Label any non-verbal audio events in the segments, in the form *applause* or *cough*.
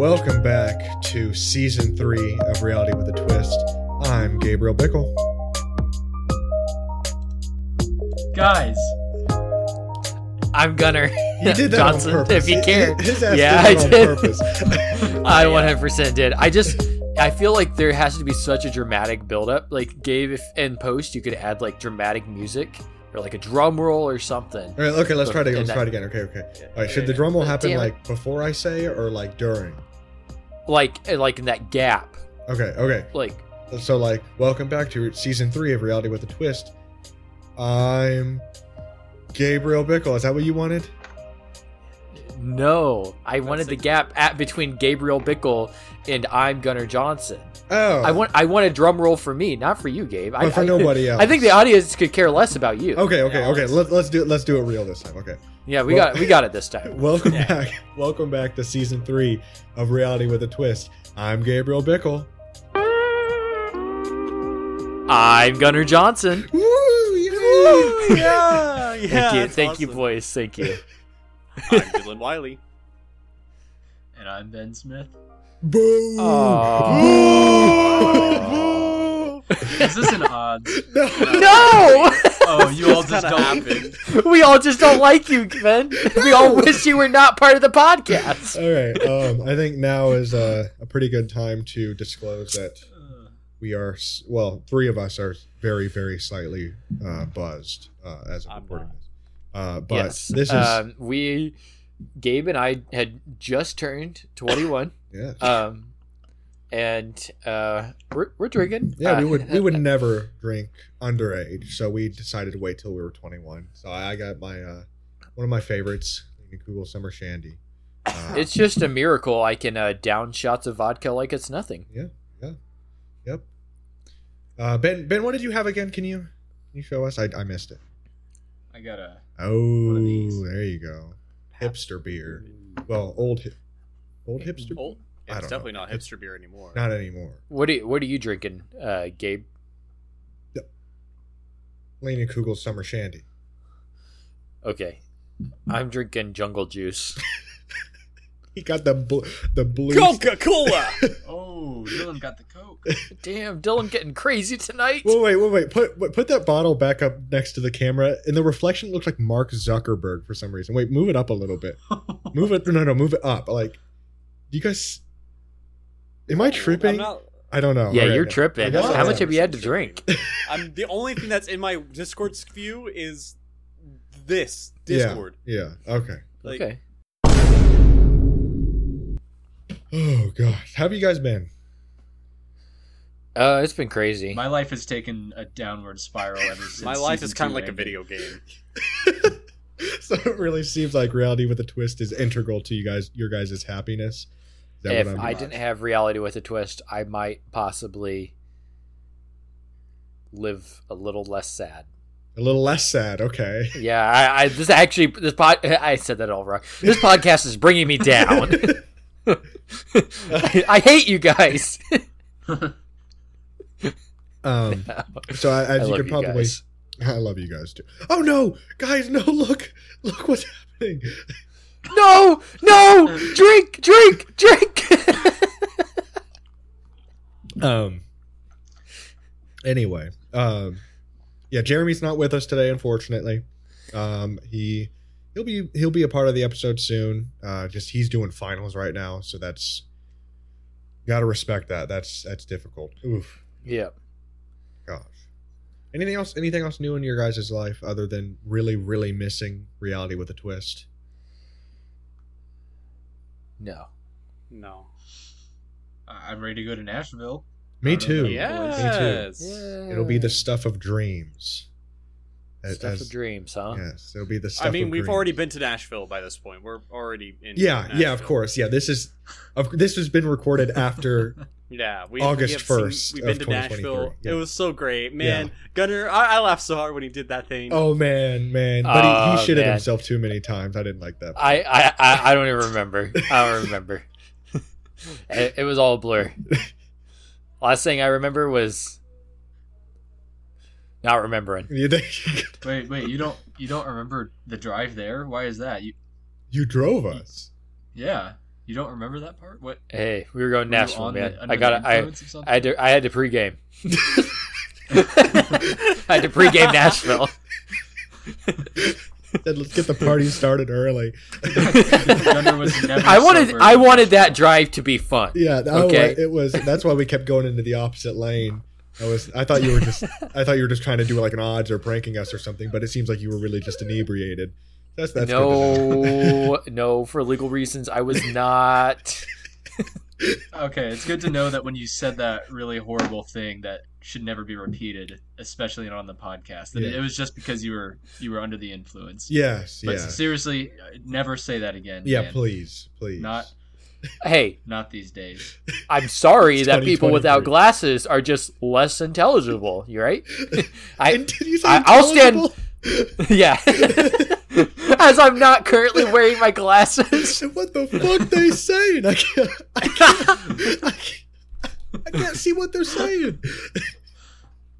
Welcome back to season three of Reality with a Twist. I'm Gabriel Bickle. Guys, I'm Gunner You did that Johnson, on purpose. if you care. His, his ass Yeah, did that I on did. purpose. *laughs* I 100% did. I just, I feel like there has to be such a dramatic buildup. Like, Gabe, if in post you could add like dramatic music or like a drum roll or something. All right, okay, let's try it again. Let's try it again. Okay, okay. All right, should the drum roll happen like before I say or like during? Like, like in that gap. Okay, okay. Like, So, like, welcome back to season three of Reality with a Twist. I'm Gabriel Bickle. Is that what you wanted? no, I wanted the gap at between Gabriel Bickle and I'm Gunnar Johnson. Oh, I want, I want a drum roll for me, not for you, Gabe. I, for I- nobody else. I think the audience could care less about you. Okay, okay, okay. let's- Let, let's do it. Let's do it real this time. Okay. Yeah, we Well- got, we got it this time. *laughs* Welcome Yeah. back. Welcome back to season three of Reality with a Twist. I'm Gabriel Bickle. I'm Gunnar Johnson. Woo! yay! yeah, *laughs* yeah. Thank you, that's thank you, boys. Thank you. *laughs* I'm Dylan Wiley. and I'm Ben Smith. Boo! Aw. Boo! Is this an odd? no! No, Oh, you all just don't. happened. we all just don't like you, Ben. We all wish you were not part of the podcast. All right. Um, I think now is a, a pretty good time to disclose that Uh, we are, well, three of us are very, very slightly uh, buzzed uh, as of I'm recording this. Uh, but yes, this is, um, we, Gabe and I had just turned twenty-one, yeah. um, and uh, we're, we're drinking. Yeah, we Uh, would we would *laughs* never drink underage, so we decided to wait till we were 21. So I got my uh, one of my favorites, Leinenkugel Summer Shandy. Uh, It's just a miracle I can uh, down shots of vodka like it's nothing. Yeah, yeah, yep. Uh, ben Ben, what did you have again? Can you can you show us? I, I missed it. I got a. Oh, of these. there you go. Hipster beer. Well, old hip, old hipster. Oh, I it's don't definitely know. not hipster beer anymore. Not anymore. What are you, what are you drinking, uh, Gabe? Leinenkugel Summer Shandy. Okay, I'm drinking Jungle Juice. *laughs* He got the bl- the blue. Coca Cola. *laughs* Oh, Dylan got the coke. *laughs* Damn, Dylan getting crazy tonight. Wait, wait, wait, wait. Put wait, put that bottle back up next to the camera. In the reflection, it looks like Mark Zuckerberg for some reason. Wait, move it up a little bit. Move it. No, no, move it up. Like, do you guys? Am I tripping? I'm not. I don't know. yeah, Okay, you're okay. Tripping. How I much have you had to drink? *laughs* I'm the only thing that's in my Discord view is this Discord. Yeah. Okay. Like, okay. Oh gosh, how have you guys been? Uh, it's been crazy. My life has taken a downward spiral ever since. My life is kind of two like a video game. *laughs* so it really seems like reality with a twist is integral to you guys, your guys' happiness. If I didn't have reality with a twist, I might possibly live a little less sad. a little less sad. Okay. *laughs* Yeah, I, I this actually this pod I said that all wrong. This podcast is bringing me down. *laughs* I, I hate you guys. *laughs* Um. So I, as I you could probably. I love you guys too. Oh no, guys! No, look, look what's happening. No, no, drink, drink, drink. Um. Anyway, um, yeah, Jeremy's not with us today, unfortunately. Um, he he'll be he'll be a part of the episode soon. Uh, just he's doing finals right now, so that's gotta respect that. That's that's difficult. Oof, yeah. gosh. Anything else? Anything else new in your guys' life other than really, really missing reality with a twist? No. No. I- I'm ready to go to Nashville. Me I don't know. too. Yes. It'll be the stuff of dreams. As- stuff as- of dreams, huh? Yes, it'll be the stuff. I mean, of we've dreams. already been to Nashville by this point. We're already in. Yeah, yeah, of course. Yeah, this is of this has been recorded after *laughs* Yeah, we August we have seen- 1st We've of been to Nashville. yeah. It was so great, man. Gunner, I, I laughed so hard when he did that thing. Oh man, man. But he, Oh, he shitted man. himself too many times. I didn't like that. I, I, I, I don't even remember. I don't remember. *laughs* it, it was all a blur. *laughs* Last thing I remember was not remembering. You, think- *laughs* Wait, wait. You don't you don't remember the drive there? Why is that? You you drove us. yeah. You don't remember that part? What? Hey, we were going were you Nashville, the- man. I got the I influence of something? I had to I had to pregame. *laughs* *laughs* I had to pregame Nashville. *laughs* Said, Let's get the party started early. Gunner was never I wanted sober. I wanted that drive to be fun. Yeah, that Okay. it was. That's why we kept going into the opposite lane. I was. I thought you were just. I thought you were just trying to do like an odds or pranking us or something. But it seems like you were really just inebriated. That's that's good to know. no, no, for legal reasons, I was not. Okay, it's good to know that when you said that really horrible thing that should never be repeated, especially not on the podcast, that it, Yeah. it was just because you were you were under the influence. Yes. But Yeah. seriously, uh, never say that again. Yeah. man. Please. Please. Not Hey, not these days. I'm sorry It's that people without glasses are just less intelligible. You're right? *laughs* I did you say I- I'll stand- *laughs* yeah. *laughs* *laughs* As I'm not currently wearing my glasses. *laughs* what the fuck they saying? I can't. I can't, I can't, I can't see what they're saying.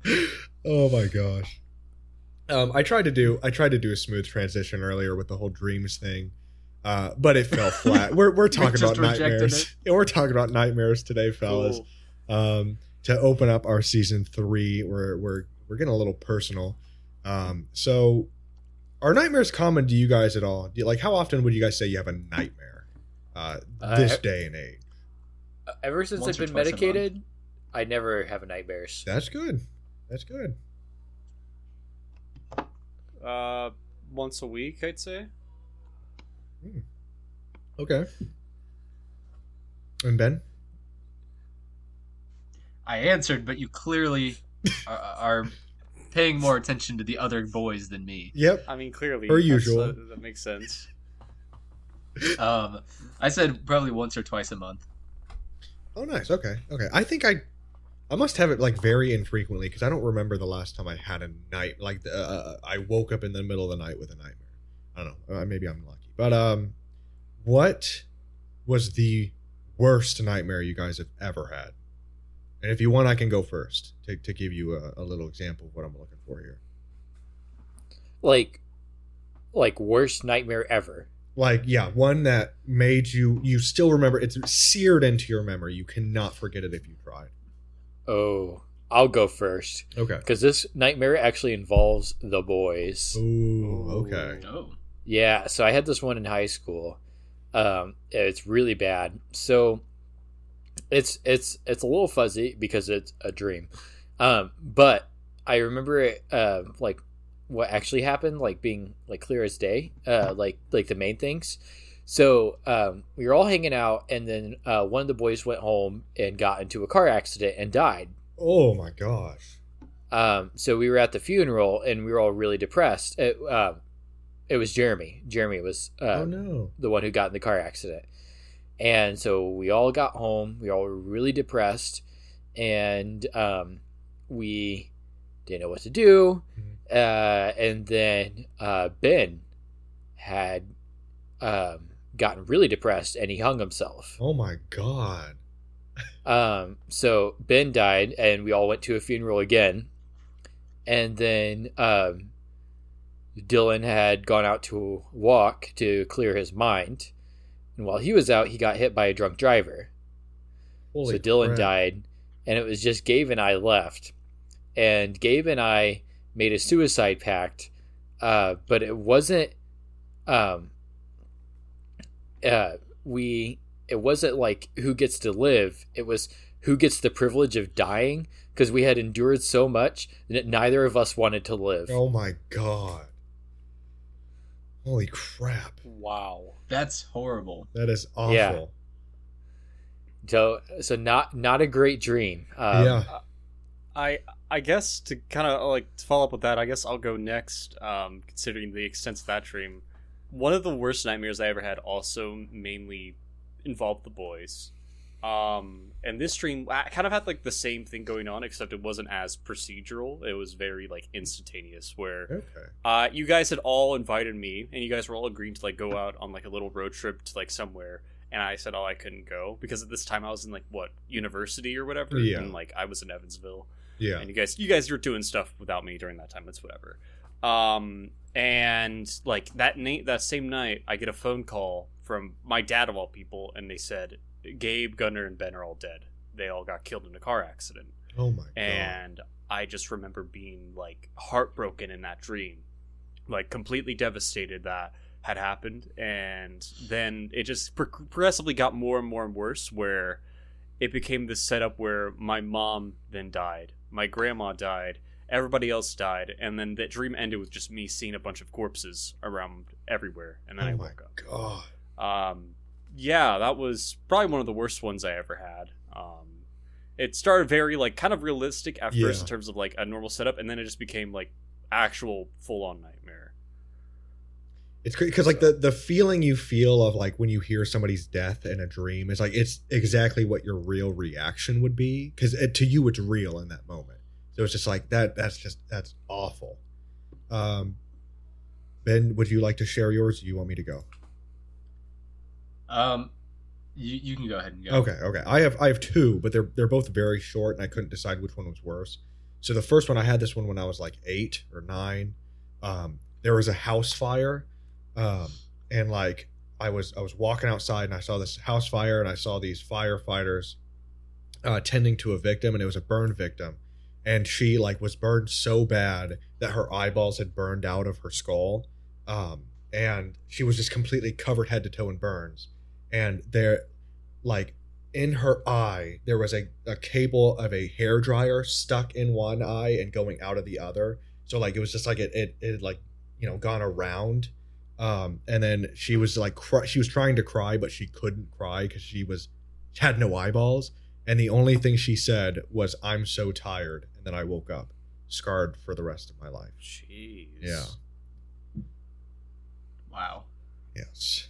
*laughs* oh my gosh. Um, I tried to do I tried to do a smooth transition earlier with the whole dreams thing, uh, but it fell flat. We're we're talking about nightmares. Yeah, we're talking about nightmares today, fellas. Cool. Um, to open up our season three, we're we're we're getting a little personal. Um, so are nightmares common to you guys at all? Do you, like how often would you guys say you have a nightmare? Uh, this Uh, day and age. Ever since Once I've been twice a month. medicated, I never have nightmares. That's good. That's good. Uh, once a week, I'd say. Okay. And Ben? I answered, but you clearly *laughs* are, are paying more attention to the other boys than me. Yep. I mean, clearly, Per that's- usual. That, that makes sense. *laughs* Um, I said probably once or twice a month. Oh, nice. Okay. Okay. I think I, I must have it like very infrequently because I don't remember the last time I had a night like the, uh, I woke up in the middle of the night with a nightmare. I don't know. Uh, maybe I'm lucky. But um, what was the worst nightmare you guys have ever had? And if you want, I can go first to to give you a, a little example of what I'm looking for here. Like, like worst nightmare ever. Like, yeah, one that made you you still remember. It's seared into your memory. You cannot forget it if you tried. Oh, I'll go first Okay. because this nightmare actually involves the boys. Ooh. Okay. Oh, Yeah, so I had this one in high school. Um, it's really bad. So it's it's it's a little fuzzy because it's a dream. Um, but I remember it uh, like what actually happened, like being like clear as day. Uh, like like the main things. So um, we were all hanging out, and then uh, one of the boys went home and got into a car accident and died. Oh my gosh. Um, so we were at the funeral, and we were all really depressed. It, uh, it was Jeremy. Jeremy was uh, oh no. the one who got in the car accident. And so we all got home. We all were really depressed, and um, we didn't know what to do. Uh, and then uh, Ben had um, gotten really depressed, and he hung himself. Oh my god. Um, so Ben died, and we all went to a funeral again. And then um, Dylan had gone out to walk to clear his mind. And while he was out, he got hit by a drunk driver. Holy so Dylan crap. died, and it was just Gabe and I left. And Gabe and I made a suicide pact, uh, but it wasn't. Um, uh, we it wasn't like who gets to live. It was who gets the privilege of dying because we had endured so much that neither of us wanted to live. Oh my god. Holy crap. Wow. that's horrible. That is awful. Yeah. So so not not a great dream. Um, yeah. I I guess to kind of like to follow up with that, I guess I'll go next. Um, considering the extent of that dream, one of the worst nightmares I ever had also mainly involved the boys. Um, and this dream, I kind of had like the same thing going on, except it wasn't as procedural. It was very like instantaneous, where Okay. uh, you guys had all invited me, and you guys were all agreeing to like go out on like a little road trip to like somewhere. And I said, "Oh, I couldn't go because at this time I was in like what university or whatever, Yeah. and like I was in Evansville, Yeah. and you guys, you guys were doing stuff without me during that time. It's whatever. Um, and like that night, that same night, I get a phone call from my dad of all people, and they said Gabe, Gunner, and Ben are all dead. They all got killed in a car accident, Oh my god. and I just remember being like heartbroken in that dream, like completely devastated that had happened, and then it just progressively got more and more and worse, where it became this setup where my mom then died, my grandma died, everybody else died, and then that dream ended with just me seeing a bunch of corpses around everywhere, and then oh I woke up. god. Um, yeah, that was probably one of the worst ones I ever had. Um, it started very like kind of realistic at first in terms of like a normal setup, and then it just became like actual full on nightmare. It's great because like the the feeling you feel of like when you hear somebody's death in a dream is like it's exactly what your real reaction would be because to you it's real in that moment. So it's just like that. That's just that's awful. Um, Ben, would you like to share yours? Or do you want me to go? Um, you you can go ahead and go. Okay, okay. I have I have two, but they're they're both very short, and I couldn't decide which one was worse. So the first one I had this one when I was like eight or nine. Um, there was a house fire, um, and like I was I was walking outside and I saw this house fire and I saw these firefighters uh, tending to a victim, and it was a burn victim, and she like was burned so bad that her eyeballs had burned out of her skull, um, and she was just completely covered head to toe in burns, and there like in her eye there was a, a cable of a hair dryer stuck in one eye and going out of the other. So like it was just like it it, it had, like you know gone around um and then she was like cry, she was trying to cry but she couldn't cry because she was she had no eyeballs and the only thing she said was i'm so tired and then i woke up scarred for the rest of my life Jeez. Yeah. Wow. Yes.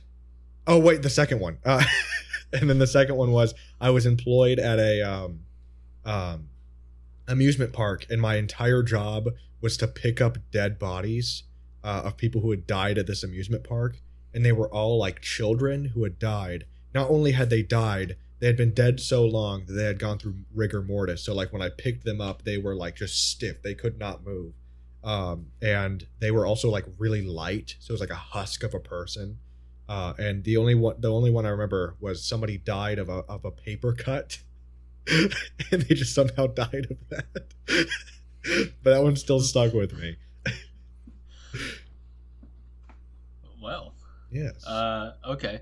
Oh wait, the second one. Uh, *laughs* and then the second one was I was employed at a um, um, amusement park, and my entire job was to pick up dead bodies uh, of people who had died at this amusement park, and they were all like children who had died. Not only had they died, they had been dead so long that they had gone through rigor mortis. So like when I picked them up, they were like just stiff; they could not move. Um, and they were also like really light, so it was like a husk of a person. Uh, and the only one, the only one I remember was somebody died of a of a paper cut, *laughs* and they just somehow died of that. *laughs* but that one still stuck with me. *laughs* Well. Yes. Uh, okay.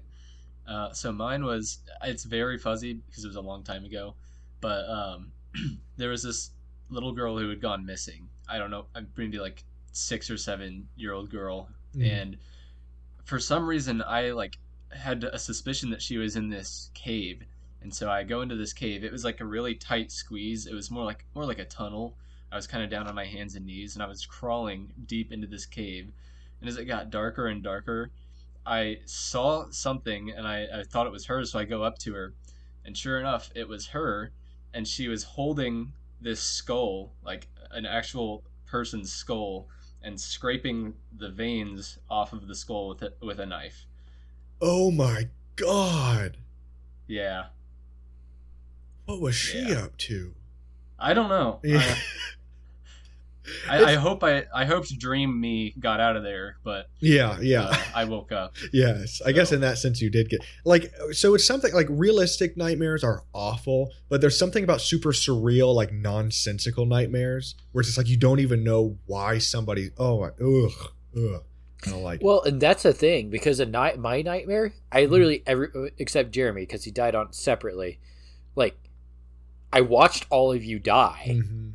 Uh, so mine was it's very fuzzy because it was a long time ago, but um, *clears throat* there was this little girl who had gone missing. I don't know, I'm maybe like six or seven year old girl, Mhm. and for some reason I like had a suspicion that she was in this cave, and so I go into this cave. It was like a really tight squeeze. It was more like more like a tunnel. I was kind of down on my hands and knees, and I was crawling deep into this cave. And as it got darker and darker, I saw something and I, I thought it was her, so I go up to her, and sure enough, it was her, and she was holding this skull, like an actual person's skull, and scraping the veins off of the skull with a, with a knife. oh my god! Yeah, What was she Yeah. up to? I don't know. Yeah. I, *laughs* I, I hope I I hoped Dream Me got out of there, but yeah, yeah. uh, I woke up. *laughs* Yes, I guess in that sense you did get like so it's something like realistic nightmares are awful, but there's something about super surreal like nonsensical nightmares where it's just like you don't even know why somebody oh my ugh ugh I don't like it. Well, and that's the thing because a night my nightmare, I literally every except Jeremy because he died on separately. Like, I watched all of you die. Mhm.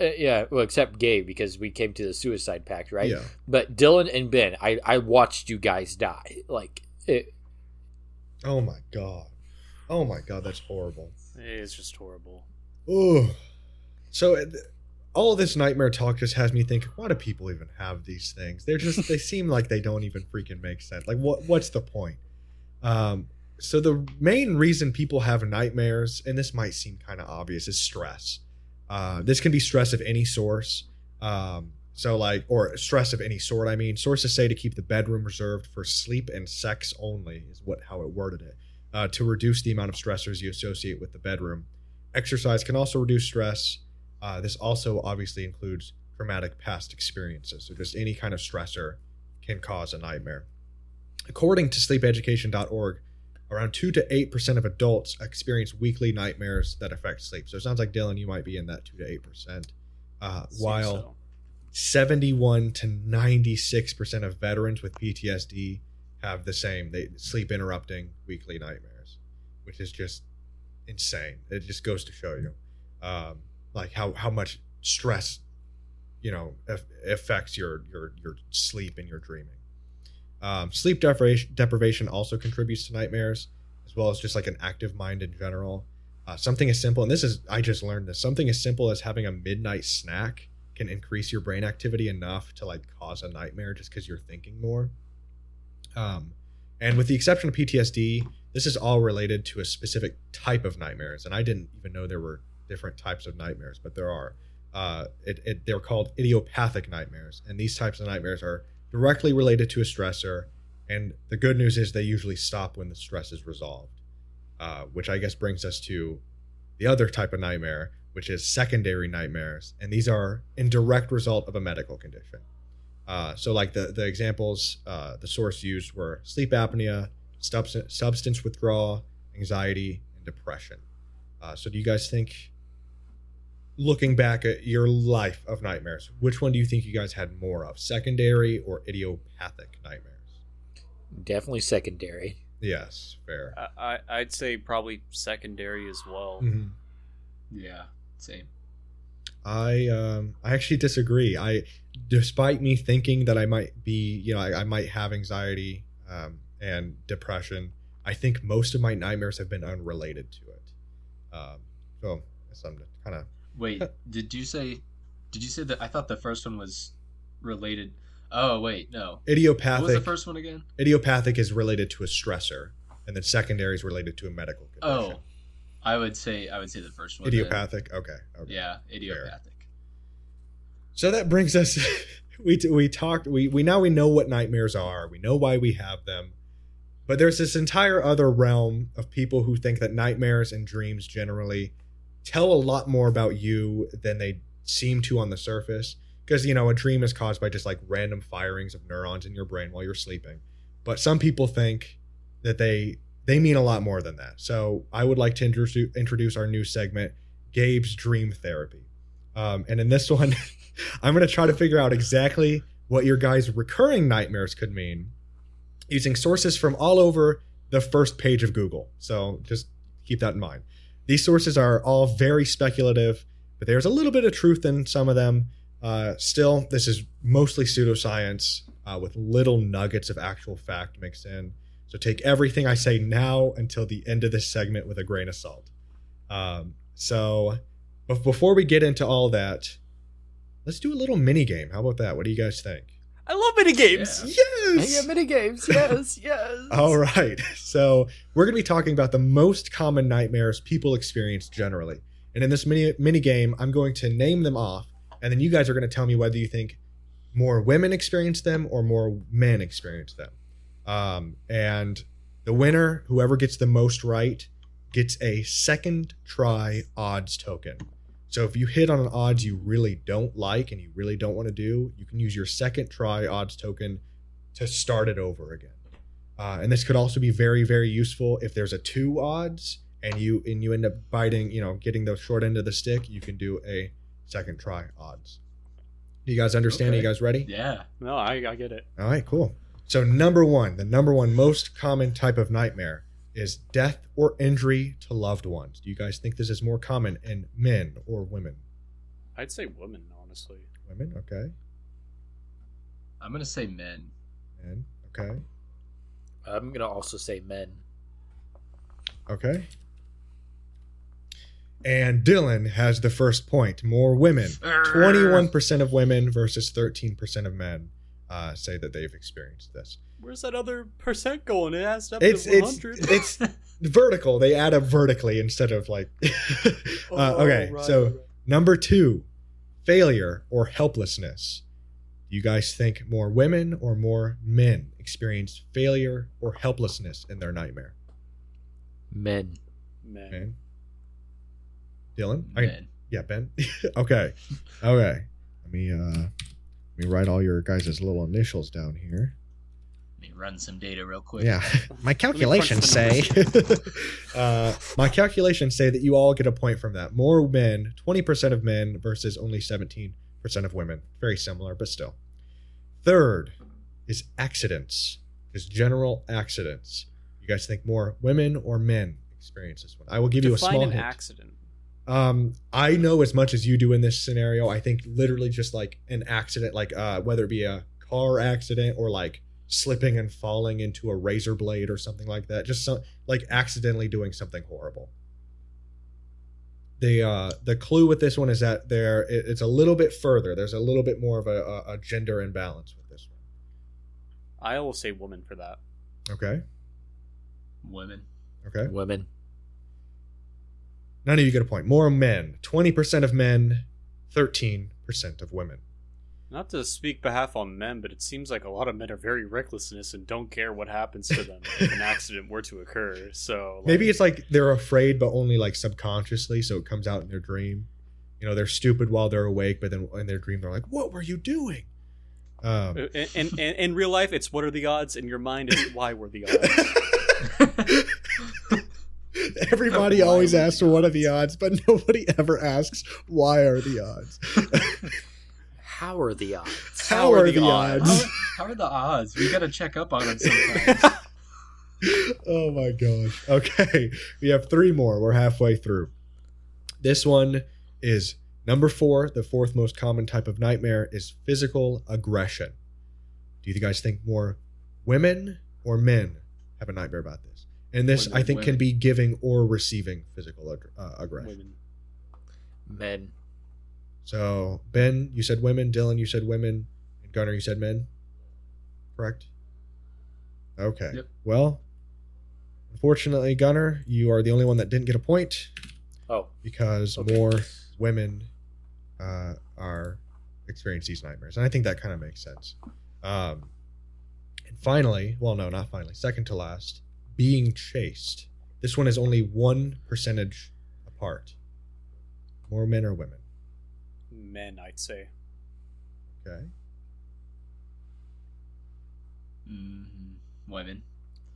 Uh, yeah, well, except Gabe because we came to the suicide pact, right? Yeah. But Dylan and Ben, I I watched you guys die. Like, it, Oh my god. Oh my god, that's horrible. It's just horrible. Ugh. So uh, all this nightmare talk just has me thinking, why do people even have these things? They're just they *laughs* seem like they don't even freaking make sense. Like what what's the point? Um so the main reason people have nightmares, and this might seem kind of obvious, is stress. Uh, this can be stress of any source. Um, so like, or stress of any sort. I mean, sources say to keep the bedroom reserved for sleep and sex only is what how it worded it. Uh, to reduce the amount of stressors you associate with the bedroom. Exercise can also reduce stress. Uh, this also obviously includes traumatic past experiences. So just any kind of stressor can cause a nightmare. According to sleepeducation.org, around 2 to 8% of adults experience weekly nightmares that affect sleep. So it sounds like Dylan, you might be in that 2 to 8%. Uh, while so. 71 to 96% of veterans with PTSD have the same they sleep interrupting weekly nightmares, which is just insane. It just goes to show you um, like how, how much stress you know aff- affects your your your sleep and your dreaming. Um, sleep deprivation, deprivation also contributes to nightmares, as well as just like an active mind in general. Uh, something as simple, and this is I just learned this. Something as simple as having a midnight snack can increase your brain activity enough to like cause a nightmare just because you're thinking more. Um, and with the exception of PTSD, this is all related to a specific type of nightmares. And I didn't even know there were different types of nightmares, but there are. Uh, it, it, they're called idiopathic nightmares, and these types of nightmares are directly related to a stressor. And the good news is they usually stop when the stress is resolved, uh, which I guess brings us to the other type of nightmare, which is secondary nightmares, and these are in direct result of a medical condition. Uh, so, like the the examples, uh, the source used were sleep apnea, substance substance withdrawal, anxiety, and depression. Uh, so, do you guys think, looking back at your life of nightmares, which one do you think you guys had more of, secondary or idiopathic nightmares? Definitely secondary. Yes, fair. I, I I'd say probably secondary as well. Mhm. Yeah, same. I um I actually disagree. I despite me thinking that I might be, you know, I, I might have anxiety um and depression, I think most of my nightmares have been unrelated to it. Um so that's I'm kind of Wait, *laughs* did you say? Did you say that? I thought the first one was related. Oh wait, no. Idiopathic. What was the first one again? idiopathic is related to a stressor and then secondary is related to a medical condition. Oh, I would say I would say the first one. idiopathic. Okay. okay. Yeah, idiopathic. So that brings us *laughs* we we talked we we now we know what nightmares are. We know why we have them. But there's this entire other realm of people who think that nightmares and dreams generally tell a lot more about you than they seem to on the surface because you know a dream is caused by just like random firings of neurons in your brain while you're sleeping. But some people think that they they mean a lot more than that. So I would like to introduce introduce our new segment, Gabe's Dream Therapy. Um, and in this *laughs* one, I'm going to try to figure out exactly what your guys' recurring nightmares could mean using sources from all over the first page of Google. So just keep that in mind. These sources are all very speculative, but there's a little bit of truth in some of them. Uh, still, this is mostly pseudoscience uh, with little nuggets of actual fact mixed in. So take everything I say now until the end of this segment with a grain of salt. Um, so, before we get into all that, let's do a little mini game. How about that? What do you guys think? I love mini games. Yeah. Yes. mini games. *laughs* Yes, yes. All right. So we're going to be talking about the most common nightmares people experience generally. And in this mini mini game, I'm going to name them off, and then you guys are going to tell me whether you think more women experience them or more men experience them. Um, and the winner, whoever gets the most right, gets a second try odds token. So if you hit on an odds you really don't like and you really don't want to do, you can use your second try odds token to start it over again. Uh, and this could also be very, very useful if there's a two odds and you and you end up biting, you know, getting the short end of the stick. You can do a second try odds. Do you guys understand? Are you guys ready? Yeah. No, I, I get it. All right, cool. So number one, the number one most common type of nightmare is death or injury to loved ones. Do you guys think this is more common in men or women? I'd say women, honestly. Women, okay. I'm gonna say men. Men, okay. I'm gonna also say men. Okay. And Dylan has the first point. More women. 21% of women versus 13% of men uh, say that they've experienced this. Where's that other percent going? It has up It's to it's 100. it's *laughs* vertical. They add up vertically instead of like. *laughs* uh, Oh, okay, right, so right. number two, failure or helplessness. Do you guys think more women or more men experience failure or helplessness in their nightmare? Men. Man. Men. Dylan, I, men. yeah, Ben. *laughs* okay, okay. Let me uh, let me write all your guys' little initials down here. Let me run some data real quick. Yeah, *laughs* my calculations say. *laughs* uh, my calculations say that you all get a point from that. More men, twenty percent of men versus only seventeen percent of women. Very similar, but still. Third is accidents. Is general accidents. You guys think more women or men experience this one? I will give you a small an hint. accident. Um, I know as much as you do in this scenario. I think literally just like an accident, like uh, whether it be a car accident or like slipping and falling into a razor blade or something like that. Just some, like accidentally doing something horrible. The uh, the clue with this one is that there it, it's a little bit further. There's a little bit more of a, a, a gender imbalance with this one. I will say woman for that. Okay. Women. Okay. Women. None of you get a point. More men. Twenty percent of men. Thirteen percent of women. Not to speak behalf on men, but it seems like a lot of men are very recklessness and don't care what happens to them if an *laughs* accident were to occur. So like, Maybe it's like they're afraid, but only like subconsciously, so it comes out in their dream. You know, they're stupid while they're awake, but then in their dream, they're like, "What were you doing?" Um, in, in, in, in real life, it's what are the odds? In your mind, it's why were the odds? *laughs* everybody always asks for what are the odds, but *laughs* nobody ever asks why are the odds. How are the odds? How, are, the, odds? How, how are the odds? We gotta check up on them *laughs* sometimes. oh my gosh. Okay, we have three more. We're halfway through. This one is number four. The fourth most common type of nightmare is physical aggression. Do you guys think more women or men have a nightmare about this? And this, Women, I think, can be giving or receiving physical ag- uh, aggression. Women. Men. So, Ben, you said women. Dylan, you said women. And Gunnar, you said men. Correct? Okay. Yep. Well, unfortunately, Gunner, you are the only one that didn't get a point Oh, because Okay. more women uh, are experience these nightmares. And I think that kind of makes sense. Um, and finally, well, no, not finally, second to last, being chased. This one is only one percentage apart. More men or women. Men, I'd say. Okay. Mhm. Women.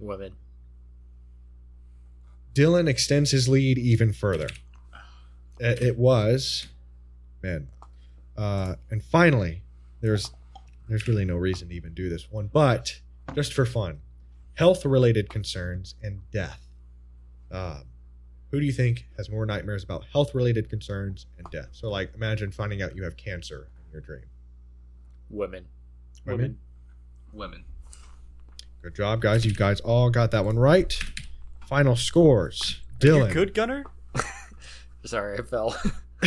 women. Dylan extends his lead even further. Uh, It was men. Uh, and finally, there's there's really no reason to even do this one, but just for fun, health related concerns and death. Um, who do you think has more nightmares about health related concerns and death? So, like, imagine finding out you have cancer in your dream. Women. Women? Women. Good job, guys. You guys all got that one right. Final scores. You Dylan. good, Gunner? *laughs* Sorry, I fell. *laughs*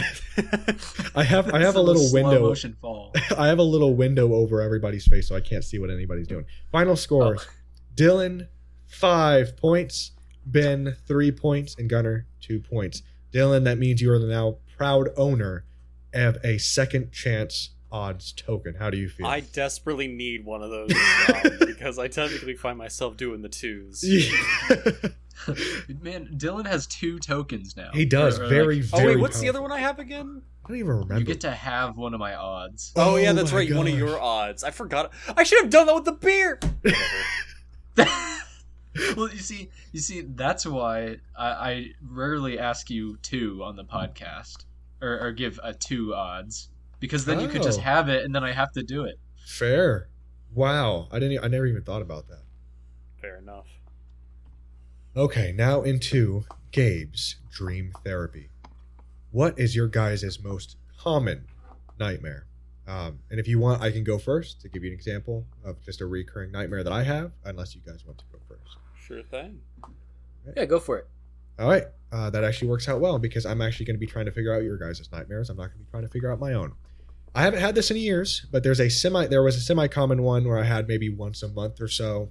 I have I have a little window. motion fall. *laughs* I have a little window over everybody's face, so I can't see what anybody's doing. Final scores: oh. Dylan five points, Ben three points, and Gunner two points. Dylan, that means you are the now proud owner of a second chance odds token. How do you feel? I desperately need one of those *laughs* um, because I technically find myself doing the twos. *laughs* Man, Dylan has two tokens now. he does Or- or, very like, Oh very. wait, what's the other one I have again? I don't even remember. you get to have one of my odds. Oh, yeah, that's my right. One of your odds. I forgot. I should have done that with the beer. *laughs* *laughs* well, you see, you see, that's why I, I rarely ask you two on the podcast, or, or give a two odds, because then you could just Oh. have it, and then I have to do it. Fair. Wow, I didn't. I never even thought about that. Fair enough. Okay, now into Gabe's dream therapy. What is your guys' most common nightmare? Um, and if you want, I can go first to give you an example of just a recurring nightmare that I have, unless you guys want to go first. Sure thing. Yeah, go for it. All right, uh, that actually works out well because I'm actually going to be trying to figure out your guys' nightmares. I'm not going to be trying to figure out my own. I haven't had this in years, but there's a semi. There was a semi-common one where I had maybe once a month or so,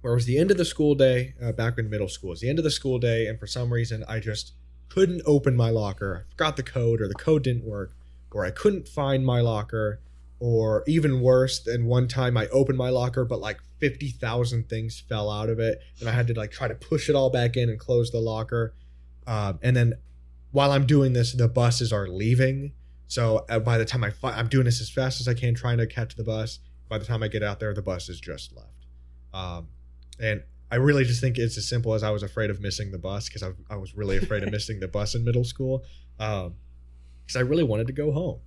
where it was the end of the school day uh, back in middle school. It's the end of the school day, and for some reason, I just couldn't open my locker. I forgot the code, or the code didn't work, or I couldn't find my locker, or even worse than one time I opened my locker, but like fifty thousand things fell out of it, and I had to like try to push it all back in and close the locker. Um, and then while I'm doing this, the buses are leaving, So uh, by the time I fi- I'm doing this as fast as I can, trying to catch the bus. By the time I get out there, the bus is just left. Um, and I really just think it's as simple as I was afraid of missing the bus because I, I was really afraid of *laughs* missing the bus in middle school because I really wanted to go home.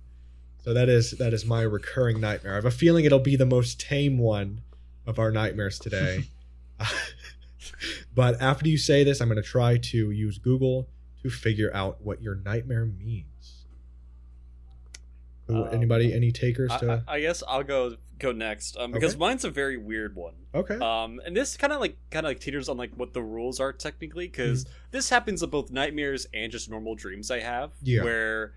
So that is that is my recurring nightmare. I have a feeling it'll be the most tame one of our nightmares today. *laughs* *laughs* but after you say this, I'm going to try to use Google to figure out what your nightmare means. Um, Anybody? Any takers I, to? I, I guess I'll go go next um, because Okay. mine's a very weird one. okay. Um, and this kind of like kind of like teeters on like what the rules are technically because Mm-hmm. this happens in both nightmares and just normal dreams I have. Yeah. Where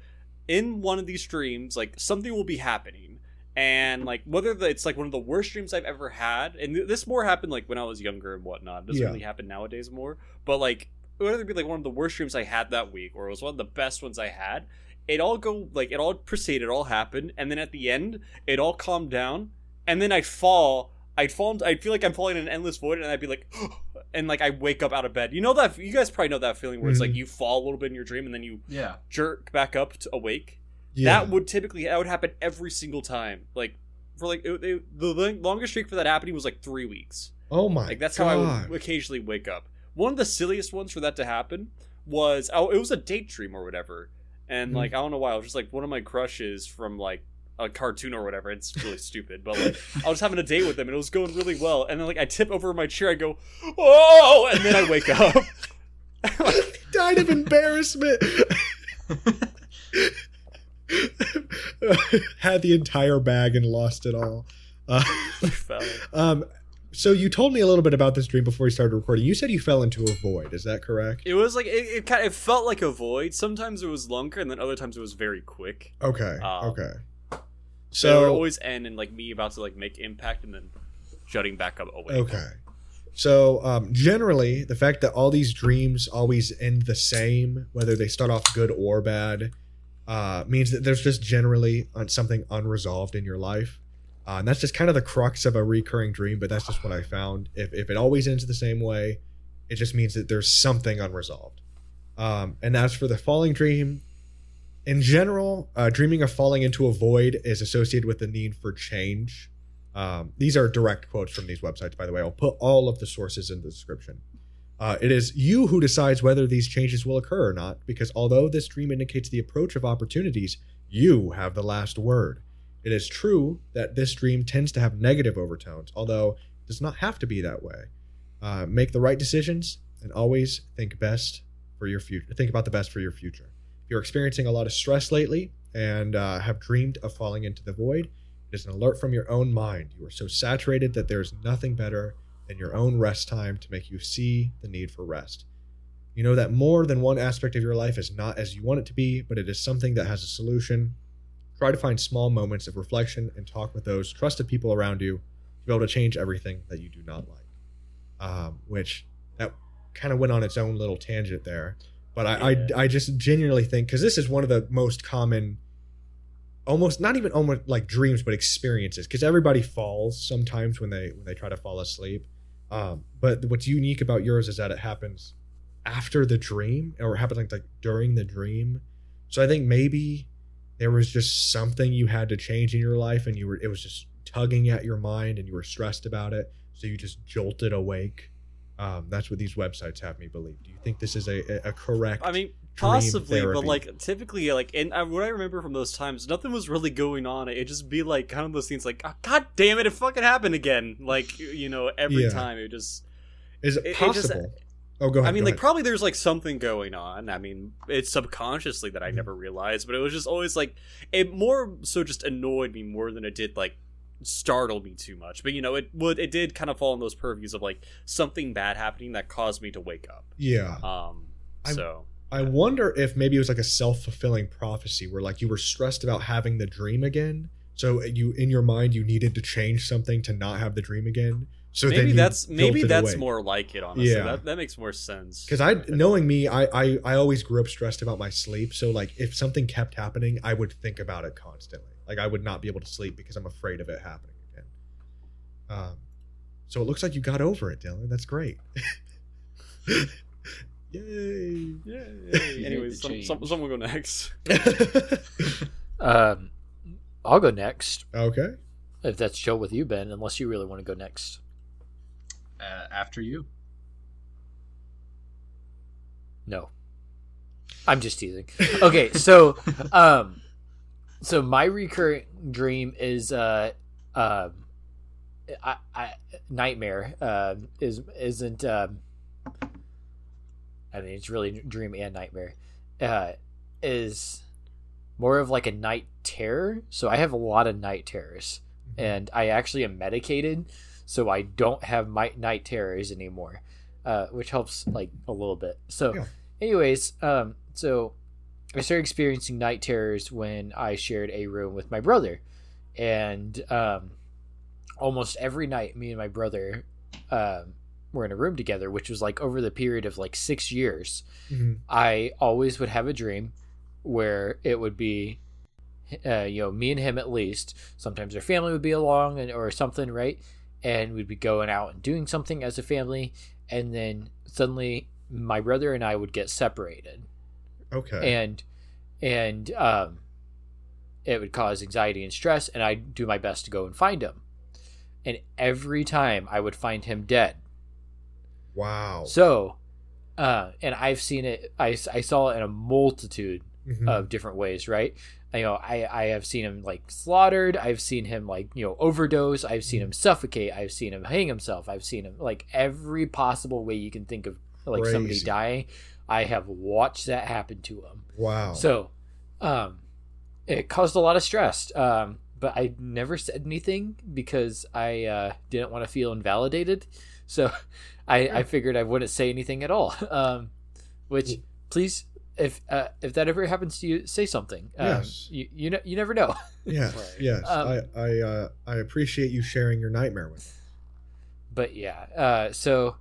in one of these dreams, like something will be happening, and mm-hmm. like whether the, it's like one of the worst dreams I've ever had, and th- this more happened like when I was younger and whatnot. It doesn't Yeah. really happen nowadays more, but like whether it be like one of the worst dreams I had that week or it was one of the best ones I had. It all go like it all proceeded, it all happened, and then at the end, it all calmed down, and then I'd fall. I'd fall. into- I'd feel like I'm falling in an endless void, and I'd be like, *gasps* and like I wake up out of bed. You know that you guys probably know that feeling where it's like Mhm. you fall a little bit in your dream, and then you Yeah. jerk back up to awake. yeah. That would typically that would happen every single time. Like for like it, it- the the longest streak for that happening was like three weeks. oh my. Like that's God. how I would occasionally wake up. One of the silliest ones for that to happen was oh, it was a date dream or whatever, and Mhm. like I don't know why it was just like one of my crushes from like a cartoon or whatever. It's really *laughs* stupid, but like I was having a date with him and it was going really well, and then like I tip over my chair, I go oh, and then I wake up. *laughs* died of embarrassment. *laughs* Had the entire bag and lost it all. Uh, um, so you told me a little bit about this dream before we started recording. You said you fell into a void. Is that correct? It was like it, it kind of it felt like a void. Sometimes it was longer, and then other times it was very quick. Okay. Um, okay. So it would always end in like me about to like make impact and then shutting back up away. okay. So um, generally, the fact that all these dreams always end the same, whether they start off good or bad, uh, means that there's just generally something unresolved in your life. Uh, and that's just kind of the crux of a recurring dream, but that's just what I found. If, if it always ends the same way, it just means that there's something unresolved. Um, and as for the falling dream, in general, uh, dreaming of falling into a void is associated with the need for change. Um, these are direct quotes from these websites, by the way. I'll put all of the sources in the description. Uh, it is you who decides whether these changes will occur or not, because although this dream indicates the approach of opportunities, you have the last word. It is true that this dream tends to have negative overtones, although it does not have to be that way. Uh, make the right decisions and always think best for your future. Think about the best for your future. If you're experiencing a lot of stress lately and uh, have dreamed of falling into the void, it is an alert from your own mind. You are so saturated that there is nothing better than your own rest time to make you see the need for rest. You know that more than one aspect of your life is not as you want it to be, but it is something that has a solution. Try to find small moments of reflection and talk with those trusted people around you to be able to change everything that you do not like. Um, which that kind of went on its own little tangent there. But I, Yeah. I, I just genuinely think because this is one of the most common, almost not even almost like dreams, but experiences. Because everybody falls sometimes when they when they try to fall asleep. Um, but what's unique about yours is that it happens after the dream or happens like, like during the dream. So I think maybe there was just something you had to change in your life, and you were it was just tugging at your mind, and you were stressed about it. So you just jolted awake. Um, that's what these websites have me believe. Do you think this is a, a, correct? I mean, possibly, but like typically, like, and uh, what I remember from those times, nothing was really going on. It'd just be like kind of those things, like, "Ah, God damn it, it fucking happened again. Like, you know, every Yeah. time it just. is it it- it just- possible? oh, go ahead. I mean, like, ahead. probably there's like something going on. I mean, it's subconsciously that I Mhm. never realized, but it was just always like it more so just annoyed me more than it did like startle me too much. But you know, it would it did kind of fall in those purviews of like something bad happening that caused me to wake up. yeah. Um, I'm- so I wonder if maybe it was like a self fulfilling prophecy where like you were stressed about having the dream again. So you in your mind you needed to change something to not have the dream again. So maybe that's maybe that's awake. more like it. Honestly, Yeah. that that makes more sense. because I knowing me, I, I I always grew up stressed about my sleep. So like if something kept happening, I would think about it constantly. Like I would not be able to sleep because I'm afraid of it happening again. Um, so it looks like you got over it, Dylan. That's great. *laughs* Yay! Yeah. *laughs* made Anyways, the some, some, someone go next. *laughs* Um, I'll go next Okay. if that's chill with you, Ben. Unless you really want to go next. Uh, after you. No, I'm just teasing. Okay, so um, so my recurring dream is uh, um, I, I nightmare uh, is isn't um, I mean it's really dream and nightmare uh, is more of like a night terror. So I have a lot of night terrors, and I actually am medicated, so I don't have my night terrors anymore, uh, which helps like a little bit. So, Yeah. anyways, um, so I started experiencing night terrors when I shared a room with my brother, and um, almost every night, me and my brother um, were in a room together, which was like over the period of like six years. Mhm. I always would have a dream where it would be, uh, you know, me and him at least. Sometimes our family would be along and or something, right? And we'd be going out and doing something as a family, and then suddenly my brother and I would get separated, Okay. and and um, it would cause anxiety and stress, and I'd do my best to go and find him. And every time I would find him dead. wow. So, uh, and I've seen it. I, I saw it in a multitude Mhm. of different ways, right? You know, I I have seen him like slaughtered. I've seen him like you know overdose. I've seen him suffocate. I've seen him hang himself. I've seen him like every possible way you can think of like somebody dying. I have watched that happen to him. wow. So, um, it caused a lot of stress. Um, but I never said anything because I uh, didn't want to feel invalidated. So, *laughs* I, I figured I wouldn't say anything at all. *laughs* Um, which please, if uh, if that ever happens to you, say something. Um, Yes. You you know you never know. *laughs* yes. Right. Yes. Um, I I uh, I appreciate you sharing your nightmare with. me. but yeah. Uh, so.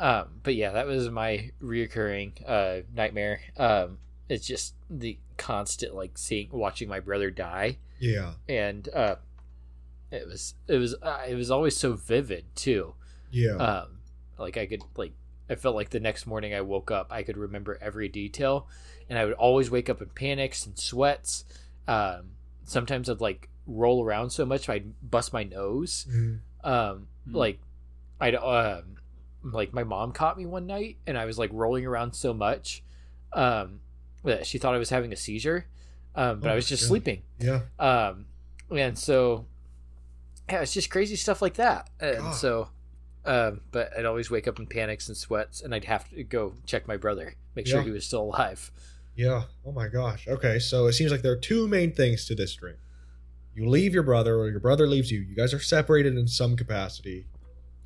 Um, but yeah, that was my reoccurring uh, nightmare. Um, it's just the constant like seeing watching my brother die. Yeah. and uh, it was it was uh, it was always so vivid too. Yeah. Um, like I could like I felt like the next morning I woke up I could remember every detail, and I would always wake up in panics and sweats. Um, sometimes I'd like roll around so much I'd bust my nose. Mhm. Um, Hmm. like I'd um, like my mom caught me one night and I was like rolling around so much, um, that she thought I was having a seizure. Um, but Oh I was just God. sleeping Yeah. um and so yeah it's just crazy stuff like that and God. so um but i'd always wake up in panics and sweats and i'd have to go check my brother make sure he was still alive Yeah. Oh my gosh. Okay. So it seems like there are two main things to this dream. You leave your brother, or your brother leaves you. You guys are separated in some capacity,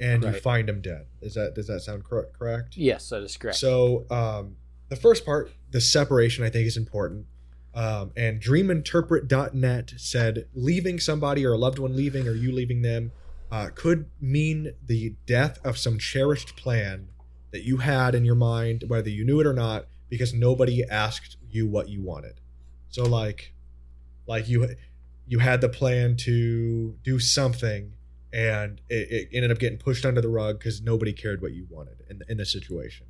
and you find him dead. Is that does that sound cor- correct? yes that is correct So um, the first part, the separation, I think is important. Um, and DreamInterpret.net said leaving somebody or a loved one leaving or you leaving them uh, could mean the death of some cherished plan that you had in your mind, whether you knew it or not, because nobody asked you what you wanted. So like, like you you had the plan to do something and it, it ended up getting pushed under the rug because nobody cared what you wanted in, in the situation.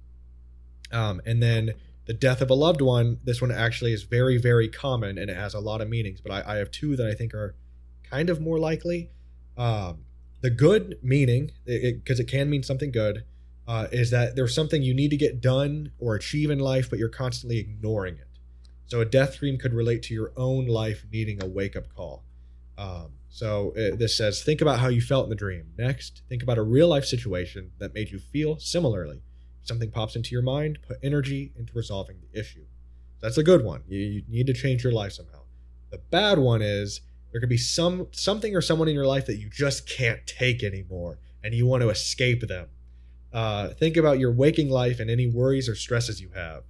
Um, and then the death of a loved one, this one actually is very, very common and it has a lot of meanings, but I, I have two that I think are kind of more likely. Um, the good meaning, because it, can mean something good, uh, is that there's something you need to get done or achieve in life, but you're constantly ignoring it. So a death dream could relate to your own life needing a wake up call. Um, so uh, this says, think about how you felt in the dream. Next, think about a real life situation that made you feel similarly. If something pops into your mind, put energy into resolving the issue. That's a good one. You, you need to change your life somehow. The bad one is there could be some something or someone in your life that you just can't take anymore, and you want to escape them. Uh, think about your waking life and any worries or stresses you have.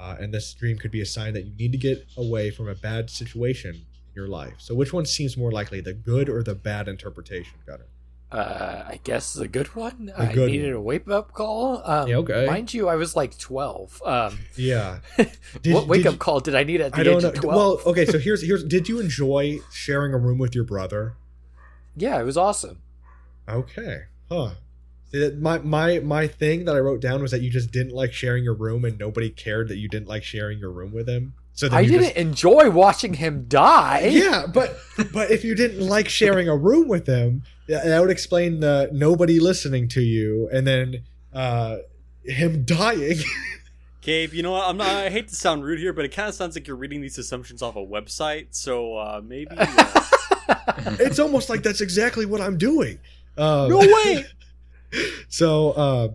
Uh, and this dream could be a sign that you need to get away from a bad situation your life. So, which one seems more likely, the good or the bad interpretation, Gunner? uh i guess the good one i good needed one. a wake up call um Yeah, okay. mind you i was like 12 um Yeah. *laughs* what wake up you- call did i need at the I don't age know. of 12 Well, okay. So *laughs* here's here's. Did you enjoy sharing a room with your brother? yeah it was awesome Okay. Huh. See, that my my my thing that I wrote down was that you just didn't like sharing your room, and nobody cared that you didn't like sharing your room with him. So then I you didn't enjoy watching him die. yeah, but but if you didn't like sharing a room with him, that would explain the nobody listening to you, and then uh, him dying. *laughs* Gabe, you know what? I'm not. I hate to sound rude here, but it kind of sounds like you're reading these assumptions off a website. So uh, maybe. Uh, *laughs* it's almost like that's exactly what I'm doing. Um, No way. *laughs* so uh,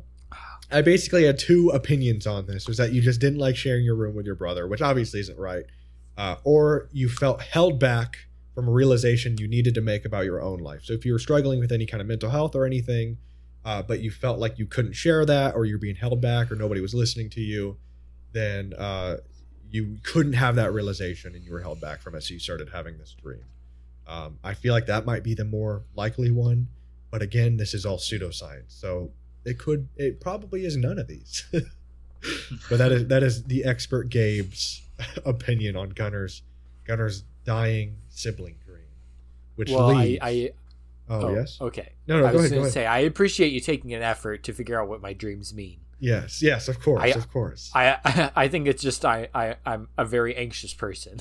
I basically had two opinions on this: was that you just didn't like sharing your room with your brother, which obviously isn't right, uh, or you felt held back from a realization you needed to make about your own life. So if you were struggling with any kind of mental health or anything, uh, but you felt like you couldn't share that, or you're being held back, or nobody was listening to you, then uh, you couldn't have that realization, and you were held back from it. So you started having this dream. Um, I feel like that might be the more likely one, but again, this is all pseudoscience, so it could, it probably is none of these. *laughs* but that is that is the expert Gabe's *laughs* opinion on Gunner's Gunner's dying sibling dream, which well, I, leads. I oh, oh yes, Okay. no, no, I go was going to say I appreciate you taking an effort to figure out what my dreams mean. yes, yes, of course, I- of course. I *laughs* I think it's just I, I I'm a very anxious person.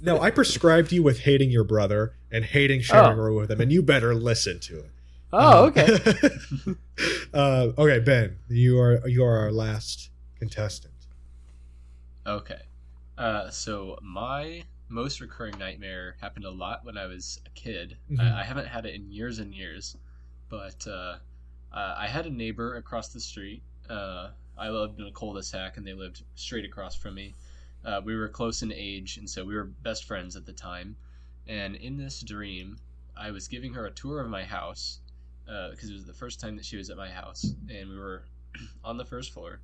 no, I prescribed you with hating your brother and hating sharing Oh. a room with him, and you better listen to it. Oh, Uh, okay. *laughs* uh, okay, Ben, you are you are our last contestant. Okay. Uh, so my most recurring nightmare happened a lot when I was a kid. Mhm. I, I haven't had it in years and years, but uh, uh, I had a neighbor across the street. Uh, I lived in a cul-de-sac, and they lived straight across from me. Uh, we were close in age, and so we were best friends at the time. And in this dream, I was giving her a tour of my house because it was the first time that she was at my house, and we were *clears throat* on the first floor.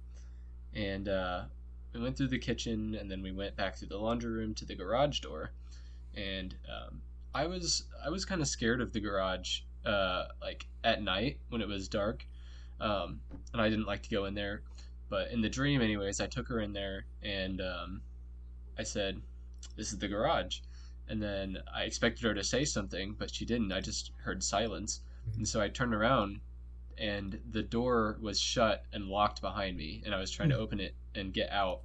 And uh, we went through the kitchen and then we went back through the laundry room to the garage door. And um, i was i was kind of scared of the garage uh, like at night when it was dark. Um, and i didn't like to go in there. But in the dream anyways i took her in there and um, i said this is the garage. And then i expected her to say something but she didn't. I just heard silence and so i turned around and the door was shut and locked behind me and i was trying to open it and get out.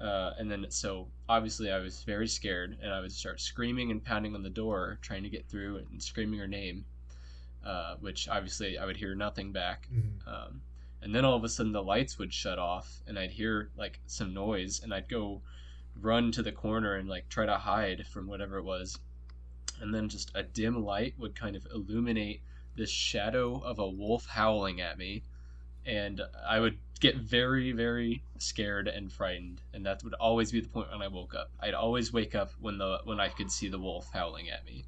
Uh, and then so obviously i was very scared and i would start screaming and pounding on the door trying to get through and screaming her name uh, which obviously i would hear nothing back. Mhm. um, and then all of a sudden the lights would shut off and i'd hear like some noise and i'd go run to the corner and like try to hide from whatever it was. And then just a dim light would kind of illuminate this shadow of a wolf howling at me and i would get very very scared and frightened and that would always be the point when i woke up i'd always wake up when the when i could see the wolf howling at me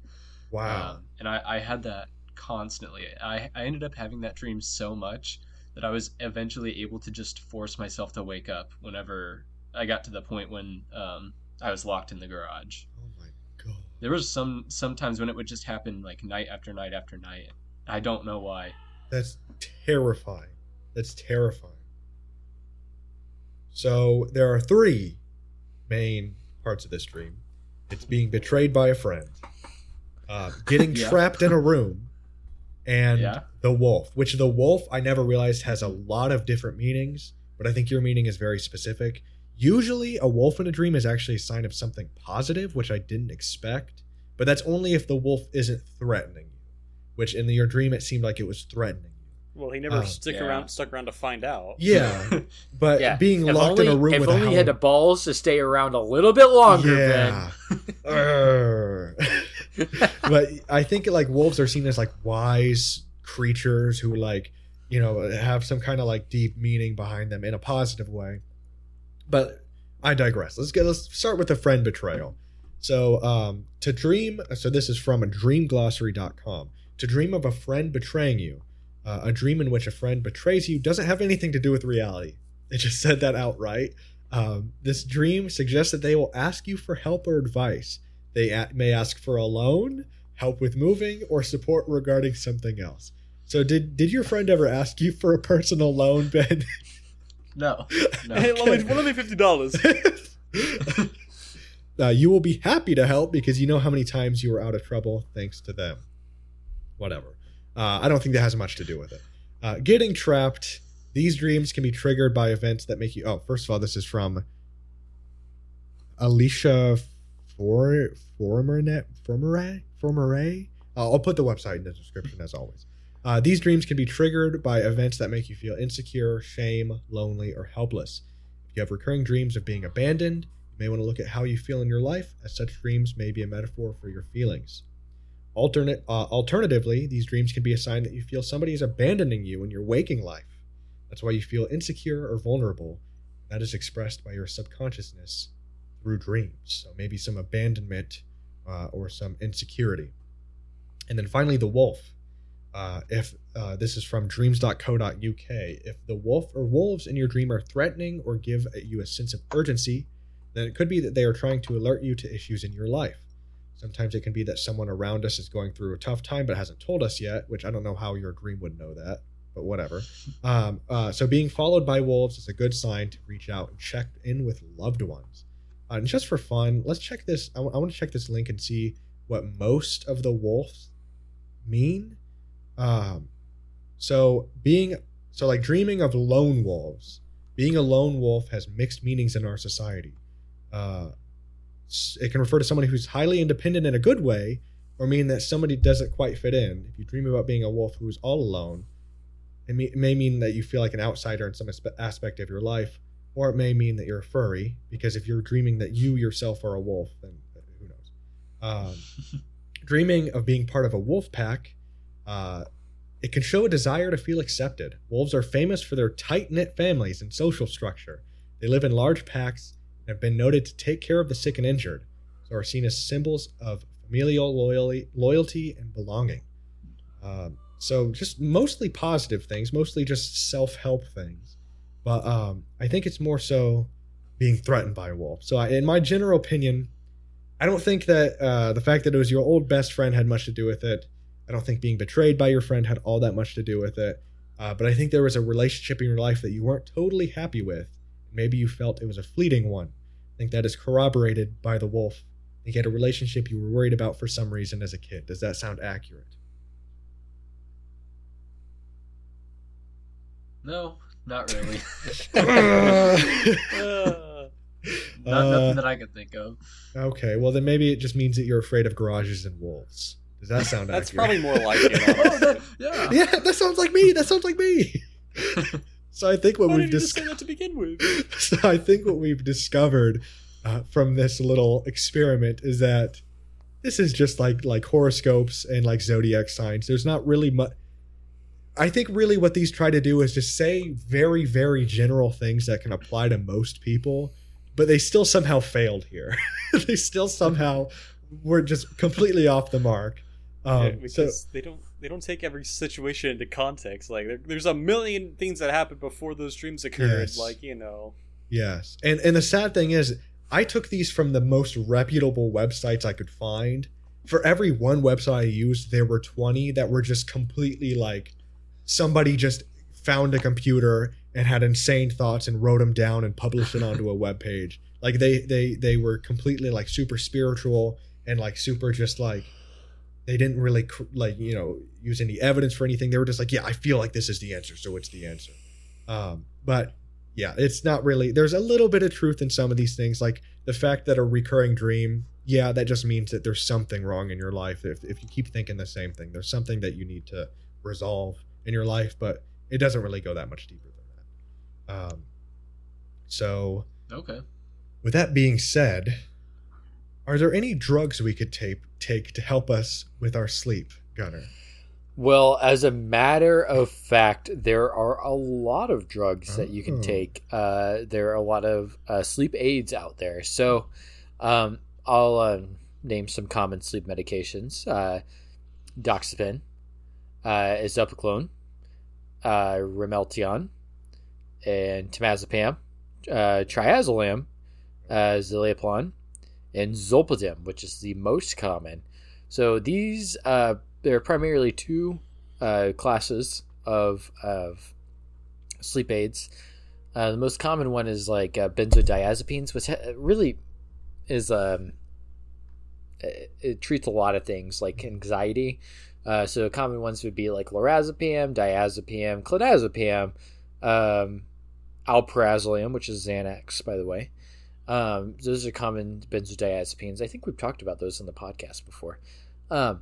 Wow. um, and I, I had that constantly. I, I ended up having that dream so much that I was eventually able to just force myself to wake up whenever I got to the point when um, I was locked in the garage. oh my god. There was some sometimes when it would just happen like night after night after night. I don't know why. That's terrifying. That's terrifying. So there are three main parts of this dream. It's being betrayed by a friend, uh, getting *laughs* Yeah. trapped in a room, and Yeah. the wolf. Which the wolf I never realized has a lot of different meanings, but I think your meaning is very specific. Usually, a wolf in a dream is actually a sign of something positive, which I didn't expect. But that's only if the wolf isn't threatening you. Which in your dream it seemed like it was threatening you. well, he never Oh. stick Yeah. around, stuck around to find out. Yeah, *laughs* but yeah. being if locked only, in a room if with only a had the balls to stay around a little bit longer, yeah. *laughs* Arr. *laughs* but I think like wolves are seen as like wise creatures who like you know have some kind of like deep meaning behind them in a positive way. But I digress. Let's get let's start with the friend betrayal. So um to dream so this is from a dreamglossary.com. To dream of a friend betraying you, uh, a dream in which a friend betrays you doesn't have anything to do with reality. It just said that outright. Um, this dream suggests that they will ask you for help or advice. They a- may ask for a loan, help with moving, or support regarding something else. So, did did your friend ever ask you for a personal loan, Ben? *laughs* No. No. Hey, let me, let me fifty dollars. *laughs* *laughs* uh, you will be happy to help because you know how many times you were out of trouble thanks to them. Whatever. Uh, I don't think that has much to do with it. Uh, getting trapped. These dreams can be triggered by events that make you. Oh, first of all, this is from Alicia For Formernet Formeray Formeray. Uh, I'll put the website in the description as always. Uh, these dreams can be triggered by events that make you feel insecure, shame, lonely, or helpless. If you have recurring dreams of being abandoned, you may want to look at how you feel in your life, as such dreams may be a metaphor for your feelings. Alternate, uh, alternatively, these dreams can be a sign that you feel somebody is abandoning you in your waking life. That's why you feel insecure or vulnerable. That is expressed by your subconsciousness through dreams. So maybe some abandonment uh, or some insecurity. And then finally, the wolf. Uh, if uh, this is from dreams.co.uk, if the wolf or wolves in your dream are threatening or give you a sense of urgency, then it could be that they are trying to alert you to issues in your life. Sometimes it can be that someone around us is going through a tough time but hasn't told us yet, which I don't know how your dream would know that, but whatever. *laughs* Um, uh, so being followed by wolves is a good sign to reach out and check in with loved ones. Uh, and just for fun, let's check this. I, w- I want to check this link and see what most of the wolves mean. Um, so being so like dreaming of lone wolves, being a lone wolf has mixed meanings in our society. Uh, it can refer to somebody who's highly independent in a good way, or mean that somebody doesn't quite fit in. If you dream about being a wolf who's all alone, it, may mean that you feel like an outsider in some aspe- aspect of your life, or it may mean that you're a furry. Because if you're dreaming that you yourself are a wolf, then uh, who knows? Um, *laughs* dreaming of being part of a wolf pack uh, it can show a desire to feel accepted. Wolves are famous for their tight knit families and social structure. They live in large packs and have been noted to take care of the sick and injured, so are seen as symbols of familial loyalty, loyalty and belonging. Um, so, just mostly positive things, mostly just self help things. But um, I think it's more so being threatened by a wolf. So, I, in my general opinion, I don't think that uh, the fact that it was your old best friend had much to do with it. I don't think being betrayed by your friend had all that much to do with it. Uh, but I think there was a relationship in your life that you weren't totally happy with. Maybe you felt it was a fleeting one. I think that is corroborated by the wolf. You had a relationship you were worried about for some reason as a kid. Does that sound accurate? No, not really. Uh, *laughs* *laughs* Not Uh, nothing that I could think of. okay, well then maybe it just means that you're afraid of garages and wolves. Does that sound accurate? that's accurate? probably more like it. *laughs* Oh, that, yeah. yeah, that sounds like me. That sounds like me. So I think what Why we've did you just dis- say that to begin with? *laughs* so I think what we've discovered uh, from this little experiment is that this is just like like horoscopes and like zodiac signs. There's not really much. I think really what these try to do is just say very very general things that can apply to most people, but they still somehow failed here. *laughs* they still somehow were just completely off the mark. Um, Yeah, so because they don't they don't take every situation into context. Like there, there's a million things that happened before those dreams occurred. Yes. Like you know, Yes. And and the sad thing is I took these from the most reputable websites I could find. For every one website I used, there were 20 that were just completely like somebody just found a computer and had insane thoughts and wrote them down and published it onto a *laughs* web page. Like they they they were completely like super spiritual and like super just like they didn't really cr- like you know use any evidence for anything. They were just like, yeah, I feel like this is the answer, so it's the answer. Um, but yeah, it's not really. There's a little bit of truth in some of these things, like the fact that a recurring dream. Yeah, that just means that there's something wrong in your life. If if you keep thinking the same thing, there's something that you need to resolve in your life, but it doesn't really go that much deeper than that. Um, so Okay. with that being said, are there any drugs we could take take to help us with our sleep, Gunner? Well, as a matter of fact, there are a lot of drugs that you Oh. can take. Uh, there are a lot of uh, sleep aids out there. So um, I'll uh, name some common sleep medications uh, Doxepin, uh, Isoprolol, uh, Ramelteon, and Temazepam, uh, Triazolam, uh, Zaleplon, and Zolpidem, which is the most common. So these uh, there are primarily two uh, classes of of sleep aids. Uh, the most common one is like uh, benzodiazepines, which really is um, it, it treats a lot of things like anxiety. Uh, so common ones would be like lorazepam, diazepam, clonazepam, um, alprazolam, which is Xanax, by the way, Um, those are common benzodiazepines. I think we've talked about those in the podcast before. Um,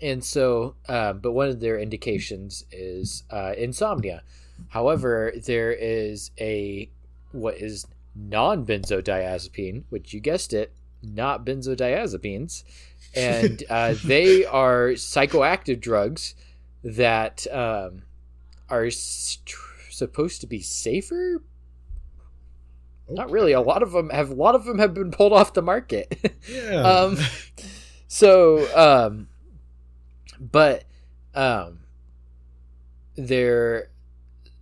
and so, um, but one of their indications is uh, insomnia. However, there is a what is non-benzodiazepine, which you guessed it, not benzodiazepines, and *laughs* uh, they are psychoactive drugs that um, are st- supposed to be safer. Not really. A lot of them have. A lot of them have been pulled off the market. Yeah. *laughs* um, so, um, but um, they're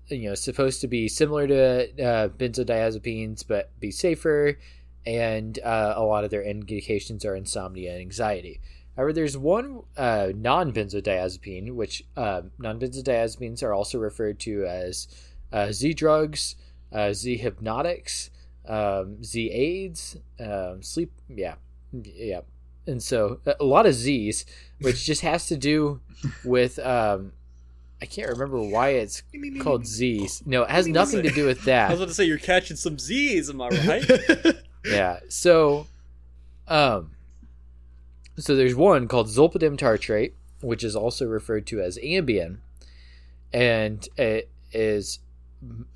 you know supposed to be similar to uh, benzodiazepines, but be safer. And uh, a lot of their indications are insomnia and anxiety. However, there's one uh, non-benzodiazepine, which uh, non-benzodiazepines are also referred to as uh, Z drugs, uh, Z hypnotics, um, Z aids, um, sleep. Yeah, yeah. And so a lot of Z's, which just has to do with um, I can't remember why it's *laughs* called Z's. No, it has nothing to do with that. *laughs* I was that. about to say you're catching some Z's, am I *laughs* right? Yeah. So, um, so there's one called zolpidem tartrate, which is also referred to as Ambien, and it is m-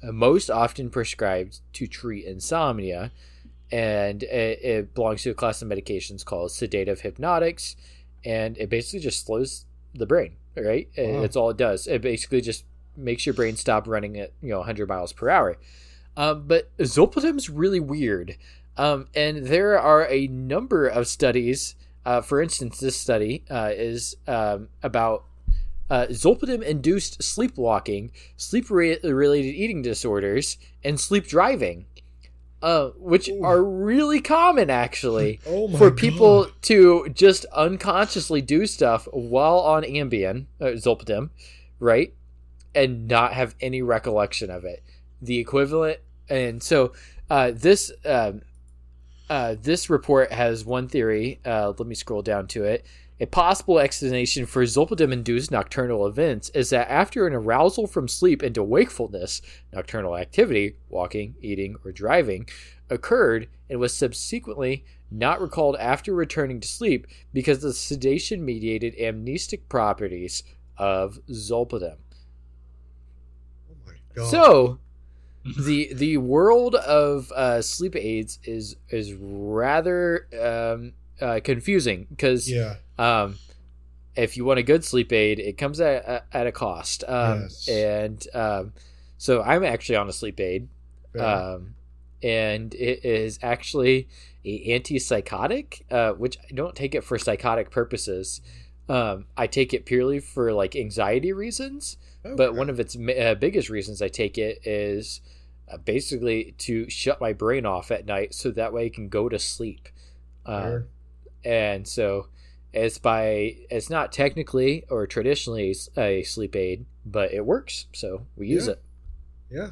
most often prescribed to treat insomnia, and it, it belongs to a class of medications called sedative hypnotics, and it basically just slows the brain. Right, Wow. that's all it does. It basically just makes your brain stop running at you know 100 miles per hour. Um, but zolpidem's really weird. Um, and there are a number of studies. Uh, for instance, this study uh, is um, about uh, zolpidem induced sleepwalking, sleep-related eating disorders, and sleep driving, uh, which Ooh. are really common actually *laughs* oh for people God. to just unconsciously do stuff while on Ambien, uh, Zolpidem, right, and not have any recollection of it. The equivalent, and so uh, this um, uh, this report has one theory. Uh, let me scroll down to it. A possible explanation for Zolpidem-induced nocturnal events is that after an arousal from sleep into wakefulness, nocturnal activity, walking, eating, or driving, occurred and was subsequently not recalled after returning to sleep because of the sedation mediated amnestic properties of Zolpidem. Oh my God. So, the the world of uh, sleep aids is is rather um, uh, confusing because yeah. Um, if you want a good sleep aid, it comes at, at a cost. Um, Yes. And um, so I'm actually on a sleep aid, um, and it is actually a antipsychotic, uh, which I don't take it for psychotic purposes. Um, I take it purely for like anxiety reasons. But one of its uh, biggest reasons I take it is uh, basically to shut my brain off at night so that way I can go to sleep. Um, Fair. and so it's by it's not technically or traditionally a sleep aid, but it works, so we use Yeah. it. yeah.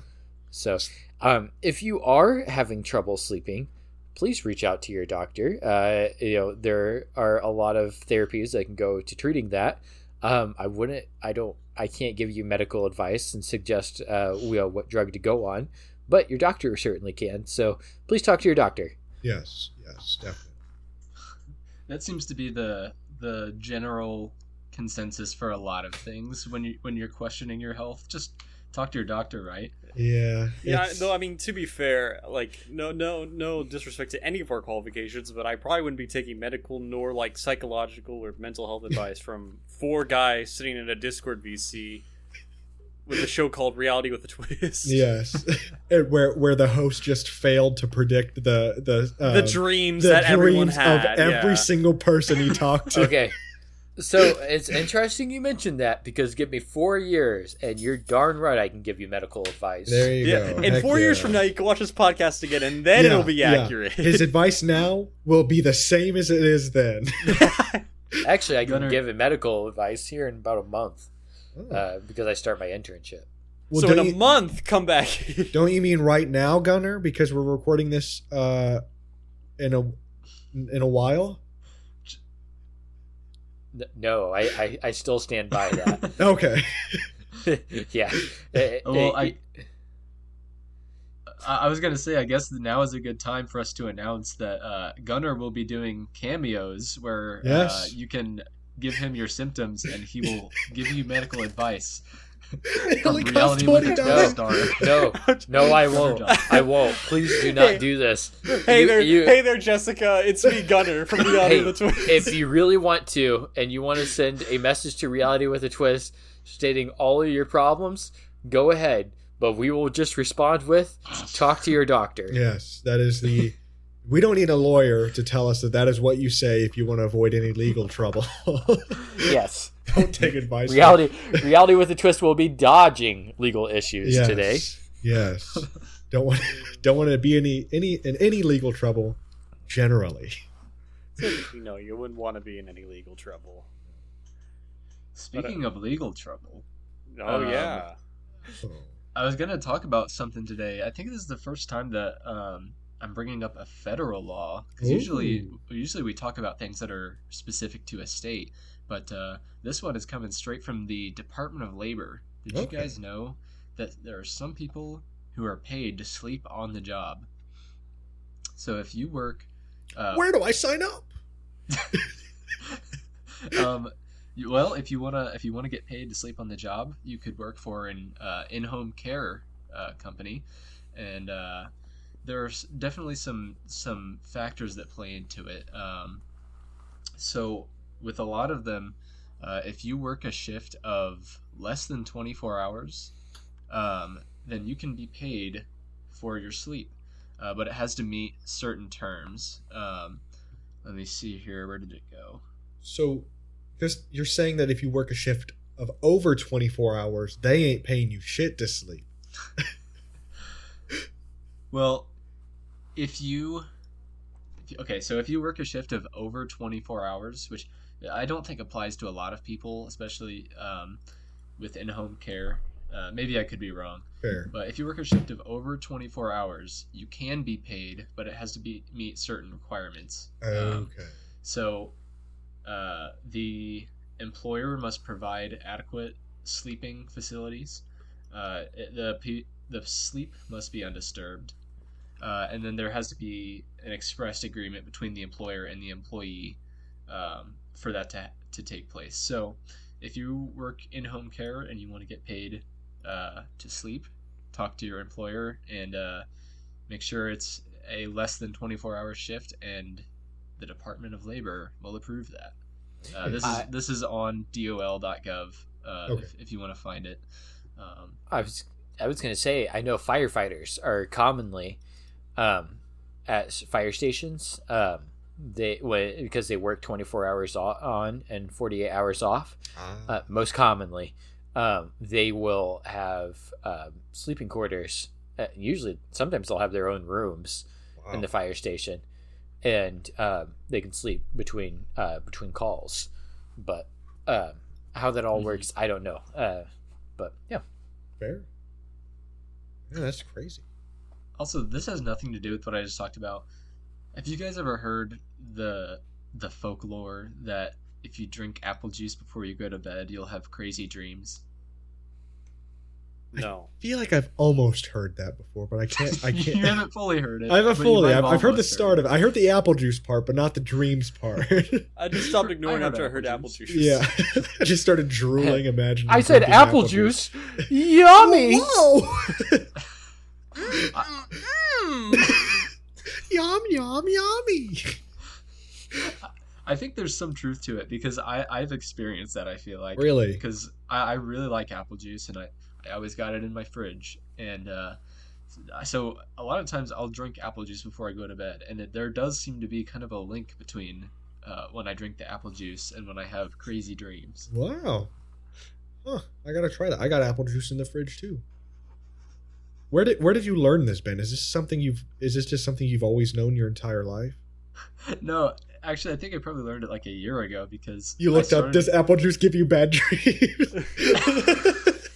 So, um, if you are having trouble sleeping, please reach out to your doctor. Uh, you know there are a lot of therapies that can go to treating that. Um, I wouldn't, I don't, I can't give you medical advice and suggest uh, you know, what drug to go on, but your doctor certainly can. So please talk to your doctor. Yes. Yes. Definitely. That seems to be the the general consensus for a lot of things when you when you're questioning your health. Just talk to your doctor, right? Yeah. Yeah, it's- though I mean to be fair, like no no no disrespect to any of our qualifications, but I probably wouldn't be taking medical nor like psychological or mental health *laughs* advice from four guys sitting in a Discord VC with a show called Reality with a Twist. Yes. *laughs* *laughs* Where where the host just failed to predict the the uh, the dreams the that everyone dreams had. of every yeah. single person he talked to. Okay. So it's interesting you mentioned that because give me four years and you're darn right I can give you medical advice. There you Yeah, go. in Heck four years from now, you can watch this podcast again, and then Yeah, it'll be yeah. accurate. His *laughs* advice now will be the same as it is then. Actually, I can Gunnar- give medical advice here in about a month. Uh, because I start my internship. Well, so in a you- month, come back. *laughs* Don't you mean right now, Gunner? Because we're recording this uh, in a in a while. No, I, I, I still stand by that. *laughs* Okay. *laughs* yeah. Uh, Well, uh, I- I I was gonna say, I guess now is a good time for us to announce that uh, Gunnar will be doing cameos where uh, you can give him your symptoms and he will give you medical advice. *laughs* It only Reality costs with twenty a dollars. Star. No, *laughs* no, I won't. I won't. Please do not Hey. do this. Hey You- there, you- hey there, Jessica. It's me, Gunner from *laughs* Reality Hey, with the Twins. if you really want to and you want to send a message to reality with a twist stating all of your problems go ahead but we will just respond with talk to your doctor Yes, that is the. We don't need a lawyer to tell us that that is what you say if you want to avoid any legal trouble. *laughs* yes *laughs* don't take advice. from- reality reality with a twist will be dodging legal issues Yes, today Yes. don't want don't want to be any any in any legal trouble. Generally. you know, you wouldn't want to be in any legal trouble. Speaking of legal trouble, Oh Um, yeah. I was gonna talk about something today. I think this is the first time that um, I'm bringing up a federal law because usually, usually we talk about things that are specific to a state, but uh, this one is coming straight from the Department of Labor. Did you guys know that there are some people who are paid to sleep on the job? So if you work, uh, Where do I sign up? *laughs* um, well, if you wanna if you wanna get paid to sleep on the job, you could work for an uh, in-home care uh, company, and uh, there's definitely some some factors that play into it. Um, so with a lot of them, uh, if you work a shift of less than 24 hours, um, then you can be paid for your sleep, uh, but it has to meet certain terms. Um, let me see here. Where did it go? So, just you're saying that if you work a shift of over 24 hours, they ain't paying you shit to sleep. *laughs* Well, if you, if you- okay, so if you work a shift of over 24 hours, which I don't think applies to a lot of people, especially um, with in-home care. Uh, maybe I could be wrong, Fair. but if you work a shift of over 24 hours, you can be paid, but it has to be meet certain requirements. Um, Okay. so, uh, the employer must provide adequate sleeping facilities. Uh, the the sleep must be undisturbed, uh, and then there has to be an expressed agreement between the employer and the employee um, for that to to take place. So, if you work in home care and you want to get paid uh, to sleep, talk to your employer and uh, make sure it's a less than 24 hour shift and the Department of Labor will approve that. Uh, this is I- this is on dol.gov uh, Okay. if, if you want to find it. Um, i was i was going to say i know firefighters are commonly um, at fire stations um, they when, because they work 24 hours on and 48 hours off Ah, uh, most commonly, um, they will have um, sleeping quarters. Uh, usually, sometimes they'll have their own rooms wow. in the fire station, and um, they can sleep between uh, between calls. But uh, how that all Mhm. works, I don't know. Uh, but yeah, Fair. Yeah, that's crazy. Also, this has nothing to do with what I just talked about. Have you guys ever heard the the folklore that if you drink apple juice before you go to bed, you'll have crazy dreams? No. I feel like I've almost heard that before, but I can't. I *laughs* can't. You haven't fully heard it. I haven't fully. I've, I've heard the almost start of it. I heard the apple juice part, but not the dreams part. *laughs* I just stopped ignoring I after I heard apple apple juice. juice. yeah, *laughs* I just started drooling. Imagining. I said drinking apple juice. Yummy. Oh, whoa! *laughs* yum yum yummy. I think there's some truth to it because I I've experienced that. I feel like Really? because I, I really like apple juice and I, I always got it in my fridge and uh, so a lot of times I'll drink apple juice before I go to bed and it, there does seem to be kind of a link between uh, when I drink the apple juice and when I have crazy dreams. Wow. Huh. I gotta try that. I got apple juice in the fridge too. Where did Where did you learn this, Ben? Is this something you've? Is this just something you've always known your entire life? *laughs* no, actually I think I probably learned it like a year ago because You looked up. Does apple juice give you bad dreams? *laughs*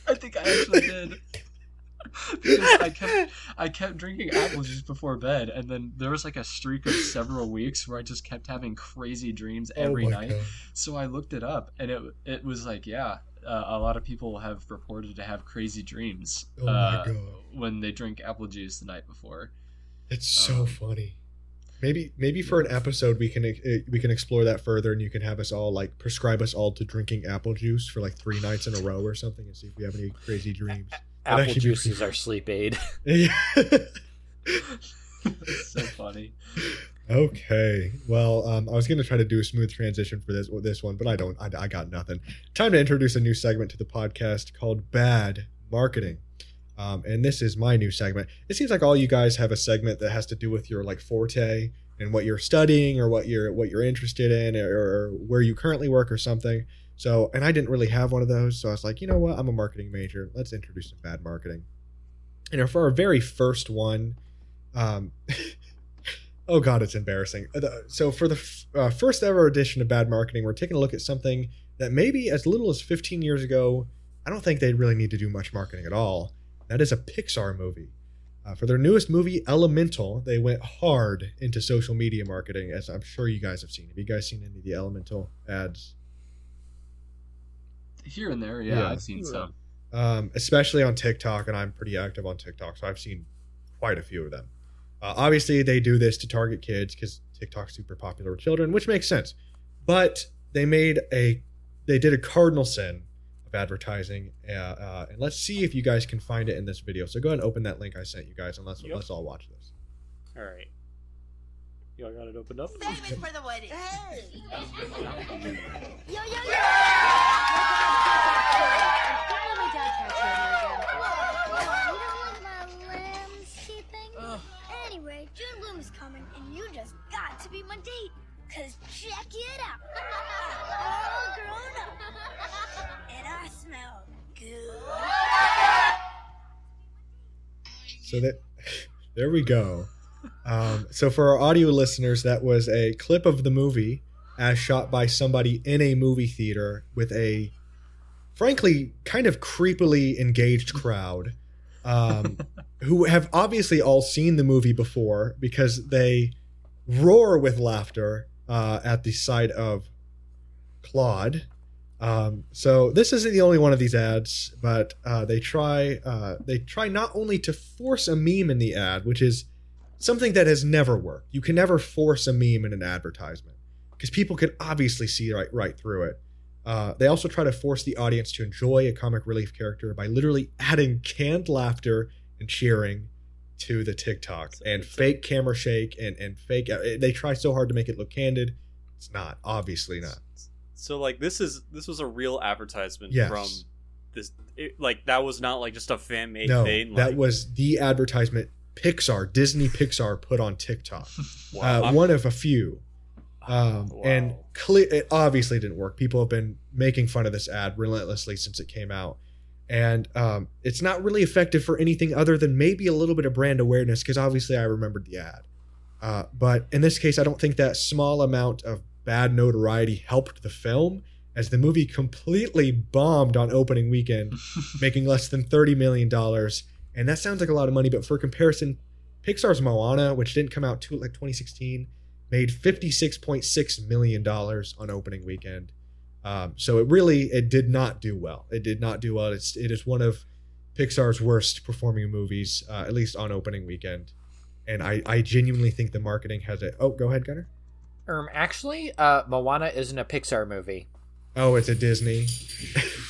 I think I actually did. Because I kept I kept drinking apple juice before bed, and then there was like a streak of several weeks where I just kept having crazy dreams every oh night. God. So I looked it up, and it it was like, yeah, uh, a lot of people have reported to have crazy dreams Oh uh, when they drink apple juice the night before. It's so Um, funny. Maybe maybe for an episode we can uh, we can explore that further, and you can have us all like prescribe us all to drinking apple juice for like three nights in a row or something, and see if we have any crazy dreams. Apple actually be juice pretty- is our sleep aid. *laughs* *laughs* So funny. okay. Well, um, I was gonna try to do a smooth transition for this this one, but I don't. I, I got nothing. Time to introduce a new segment to the podcast called Bad Marketing. Um, and this is my new segment. It seems like all you guys have a segment that has to do with your like forte and what you're studying or what you're what you're interested in or, or where you currently work or something. So, and I didn't really have one of those, so I was like, you know what? I'm a marketing major. Let's introduce some bad marketing. And for our very first one, um, *laughs* oh god, it's embarrassing. Uh, So for the f- uh, first ever edition of bad marketing, we're taking a look at something that maybe as little as 15 years ago, I don't think they really need to do much marketing at all. That is a Pixar movie. Uh, for their newest movie, Elemental, they went hard into social media marketing, as I'm sure you guys have seen. Have you guys seen any of the Elemental ads? Here and there, yeah, Yeah. I've seen some. um, especially on TikTok, and I'm pretty active on TikTok, so I've seen quite a few of them. Uh, obviously, they do this to target kids because TikTok's super popular with children, which makes sense. But they made a, they did a cardinal sin of advertising, uh, uh, and let's see if you guys can find it in this video. So go ahead and open that link I sent you guys, and let's Yep. let's all watch this. All right. Y'all got it opened up? Save it for the wedding. Hey! Yo, yo, yo! Don't let me dad catch you again. You don't like my landscaping? Anyway, June Bloom is coming, and you just got to be my date. Cause check it out. All grown up. *laughs* And I smell good. *laughs* So that there we go. Um, so for our audio listeners, that was a clip of the movie as shot by somebody in a movie theater with a, frankly, kind of creepily engaged crowd, um, *laughs* who have obviously all seen the movie before because they roar with laughter uh, at the sight of Claude. Um, so this isn't the only one of these ads, but uh, they try uh, they try not only to force a meme in the ad, which is something that has never worked. You can never force a meme in an advertisement because people can obviously see right right through it. Uh, they also try to force the audience to enjoy a comic relief character by literally adding canned laughter and cheering to the TikTok and fake camera shake and and fake. uh, They try so hard to make it look candid. It's not obviously not. So like this is this was a real advertisement Yes. from this it, like that was not like just a fan made no, thing. that was the advertisement Pixar, Disney Pixar put on TikTok. wow, uh, one of a few. Um, And Wow. cle- it obviously didn't work. People have been making fun of this ad relentlessly since it came out. And um, it's not really effective for anything other than maybe a little bit of brand awareness because obviously I remembered the ad. Uh, but in this case, I don't think that small amount of bad notoriety helped the film as the movie completely bombed on opening weekend *laughs* making less than $30 million. And that sounds like a lot of money, but for comparison, Pixar's Moana, which didn't come out till like 2016, made $56.6 million on opening weekend. Um, so it really it did not do well. It did not do well. It's it is one of Pixar's worst performing movies, uh, at least on opening weekend. And I, I genuinely think the marketing has it. Oh, go ahead, Gunner. Um, actually, uh, Moana isn't a Pixar movie. Oh, it's a Disney. *laughs*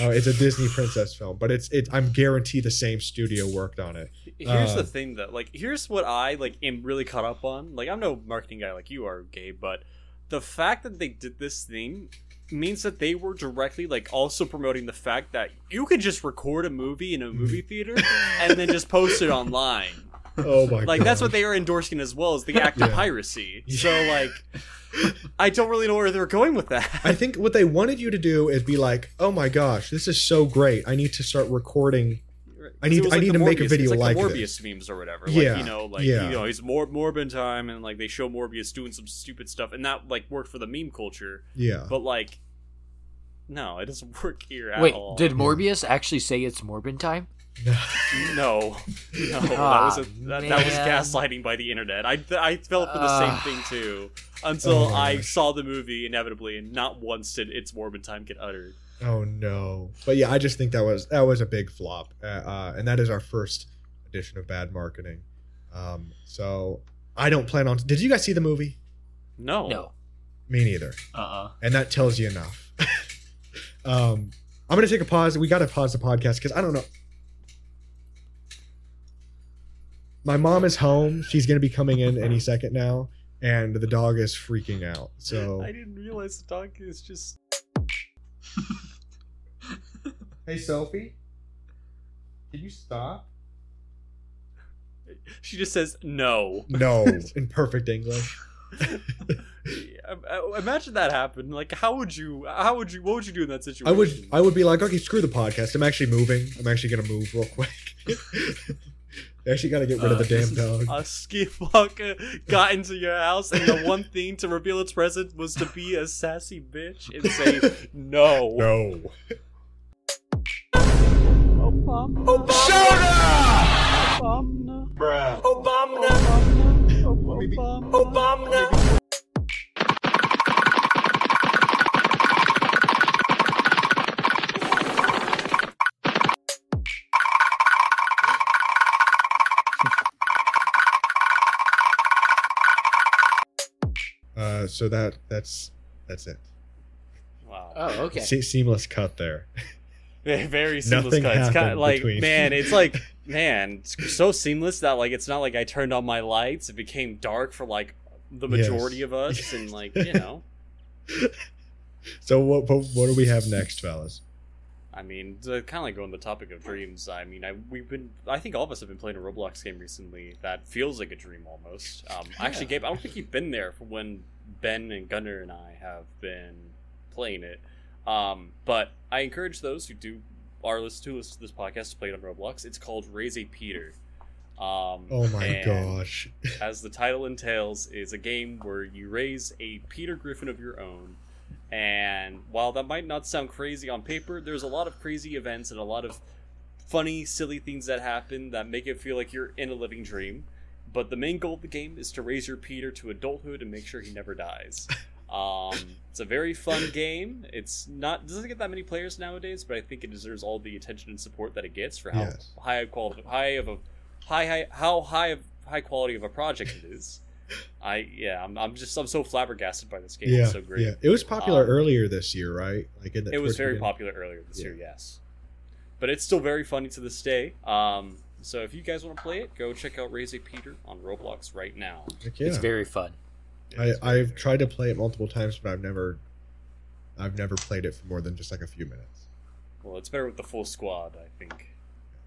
oh, it's a Disney princess film, but it's it. I'm guaranteed the same studio worked on it. here's uh, the thing that like here's what I like am really caught up on. Like I'm no marketing guy like you are, Gabe, but the fact that they did this thing means that they were directly like also promoting the fact that you could just record a movie in a movie *laughs* theater and then just post it online. *laughs* Oh my! God. Like that's what they are endorsing as well as the act of Yeah. piracy. So like I don't really know where they're going with that. I think what they wanted you to do is be like, "Oh my gosh, this is so great! I need to start recording." I need- It was I need the to make a video it's like, like the this. Morbius memes or whatever. Like, Yeah, you know, like yeah. you know, he's more Morbin time, and like they show Morbius doing some stupid stuff, and that like worked for the meme culture. Yeah, But like, no, it doesn't *laughs* work here at Wait, all. did Morbius actually say it's Morbin time? *laughs* no, no, that was a, that, that was gaslighting by the internet. I I felt for the Ah. same thing too until Oh I gosh. saw the movie inevitably, and not once did "It's Morbin time" get uttered. Oh no! But yeah, I just think that was that was a big flop, uh, uh, and that is our first edition of bad marketing. Um, so I don't plan on. Did you guys see the movie? No. No. Me neither, Uh uh and that tells you enough. *laughs* um, I'm gonna take a pause. We gotta pause the podcast because I don't know. My mom is home. She's gonna be coming in any second now, and the dog is freaking out. So I didn't realize the dog is just. *laughs* Hey Sophie, can you stop? She just says no. No, *laughs* in perfect English. Imagine that happened. Like, how would you? How would you? What would you do in that situation? I would I would be like, okay, screw the podcast. I'm actually moving. I'm actually gonna move real quick. *laughs* I actually gotta get rid of the Uh, damn dog. A ski got into your house, and the one thing to reveal its presence was to be a sassy bitch and say no. No. Uh, so that that's that's it. Wow. Oh, okay. Se- seamless cut there. *laughs* Very seamless Nothing cut. It's kind of like between. man, it's like *laughs* man, it's so seamless that like it's not like I turned on my lights. It became dark for like the Yes. majority of us, *laughs* and like you know, So what, what what do we have next, fellas? I mean, to kind of like go on the topic of dreams. I mean, I we've been. I think all of us have been playing a Roblox game recently that feels like a dream almost. Um, Actually, Gabe, I don't think you've been there for when Ben and Gunner and I have been playing it. Um, but I encourage those who do are listen to listen to this podcast to play it on Roblox. It's called Raise a Peter. Um, Oh my gosh. *laughs* as the title entails, is a game where you raise a Peter Griffin of your own. And while that might not sound crazy on paper, there's a lot of crazy events and a lot of funny, silly things that happen that make it feel like you're in a living dream. But the main goal of the game is to raise your Peter to adulthood and make sure he never dies. *laughs* Um, it's a very fun game. It's not doesn't get that many players nowadays, but I think it deserves all the attention and support that it gets for how Yes. high quality, high of a high, high how high of high quality of a project it is. *laughs* I yeah, I'm, I'm just I'm so flabbergasted by this game. Yeah, it's so great. yeah. It was popular Um, earlier this year, right? Like in the It was very beginning. popular earlier this Yeah. year, yes. But it's still very funny to this day. Um, so if you guys want to play it, go check out Raise a Peter on Roblox right now. Heck yeah. It's very fun. I, I've tried to play it multiple times, but I've never, I've never played it for more than just like a few minutes. Well, it's better with the full squad, I think.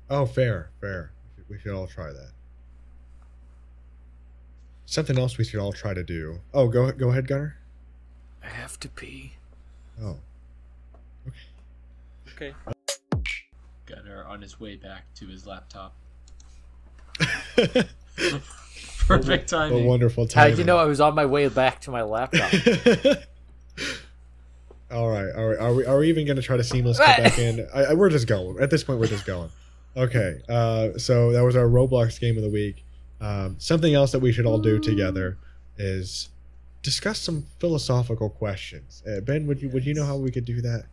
Oh, fair, fair. We should, we should all try that. Something else we should all try to do. Oh, go go ahead, Gunner. I have to pee. Oh, Okay. Uh, Gunner on his way back to his laptop. *laughs* a Perfect timing. A wonderful How time. did you know I was on my way back to my laptop? *laughs* all right, all right. Are we are we even going to try to seamless cut back in? *laughs* I, I, we're just going. At this point, we're just going. Okay. Uh, so that was our Roblox game of the week. Um, something else that we should all do together is discuss some philosophical questions. Uh, ben, would you would you know how we could do that?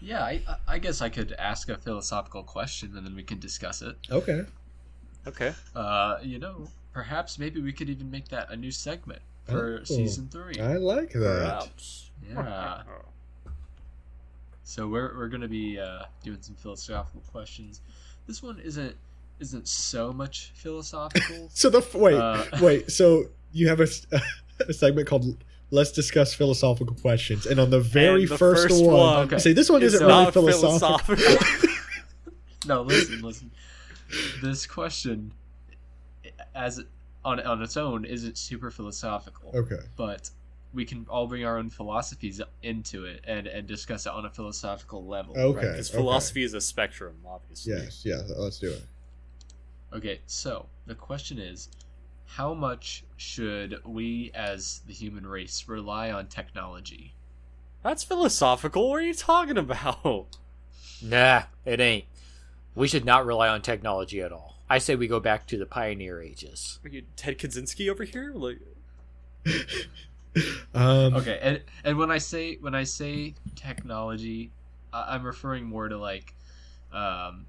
Yeah, I, I guess I could ask a philosophical question and then we can discuss it. Okay. Okay. Uh, you know, perhaps maybe we could even make that a new segment for Oh. season three. I like that. Perhaps. Yeah. *laughs* So we're we're gonna be uh, doing some philosophical questions. This one isn't isn't so much philosophical. *laughs* So the wait, Uh, *laughs* wait. So you have a, a segment called "Let's Discuss Philosophical Questions," and on the very the first, first one, one- Okay. say this one isn't really not philosophical. philosophical. no, listen, listen. This question, as on on its own, isn't super philosophical. okay. But we can all bring our own philosophies into it and and discuss it on a philosophical level. Okay. Because okay. philosophy is a spectrum, obviously. Yes. Yeah. Let's do it. Okay, so the question is how much should we as the human race rely on technology? That's philosophical. What are you talking about? nah, it ain't. We should not rely on technology at all. I say we go back to the pioneer ages. Are you Ted Kaczynski over here? Like, *laughs* Um, Okay, and and when I say when I say technology, I- I'm referring more to like um,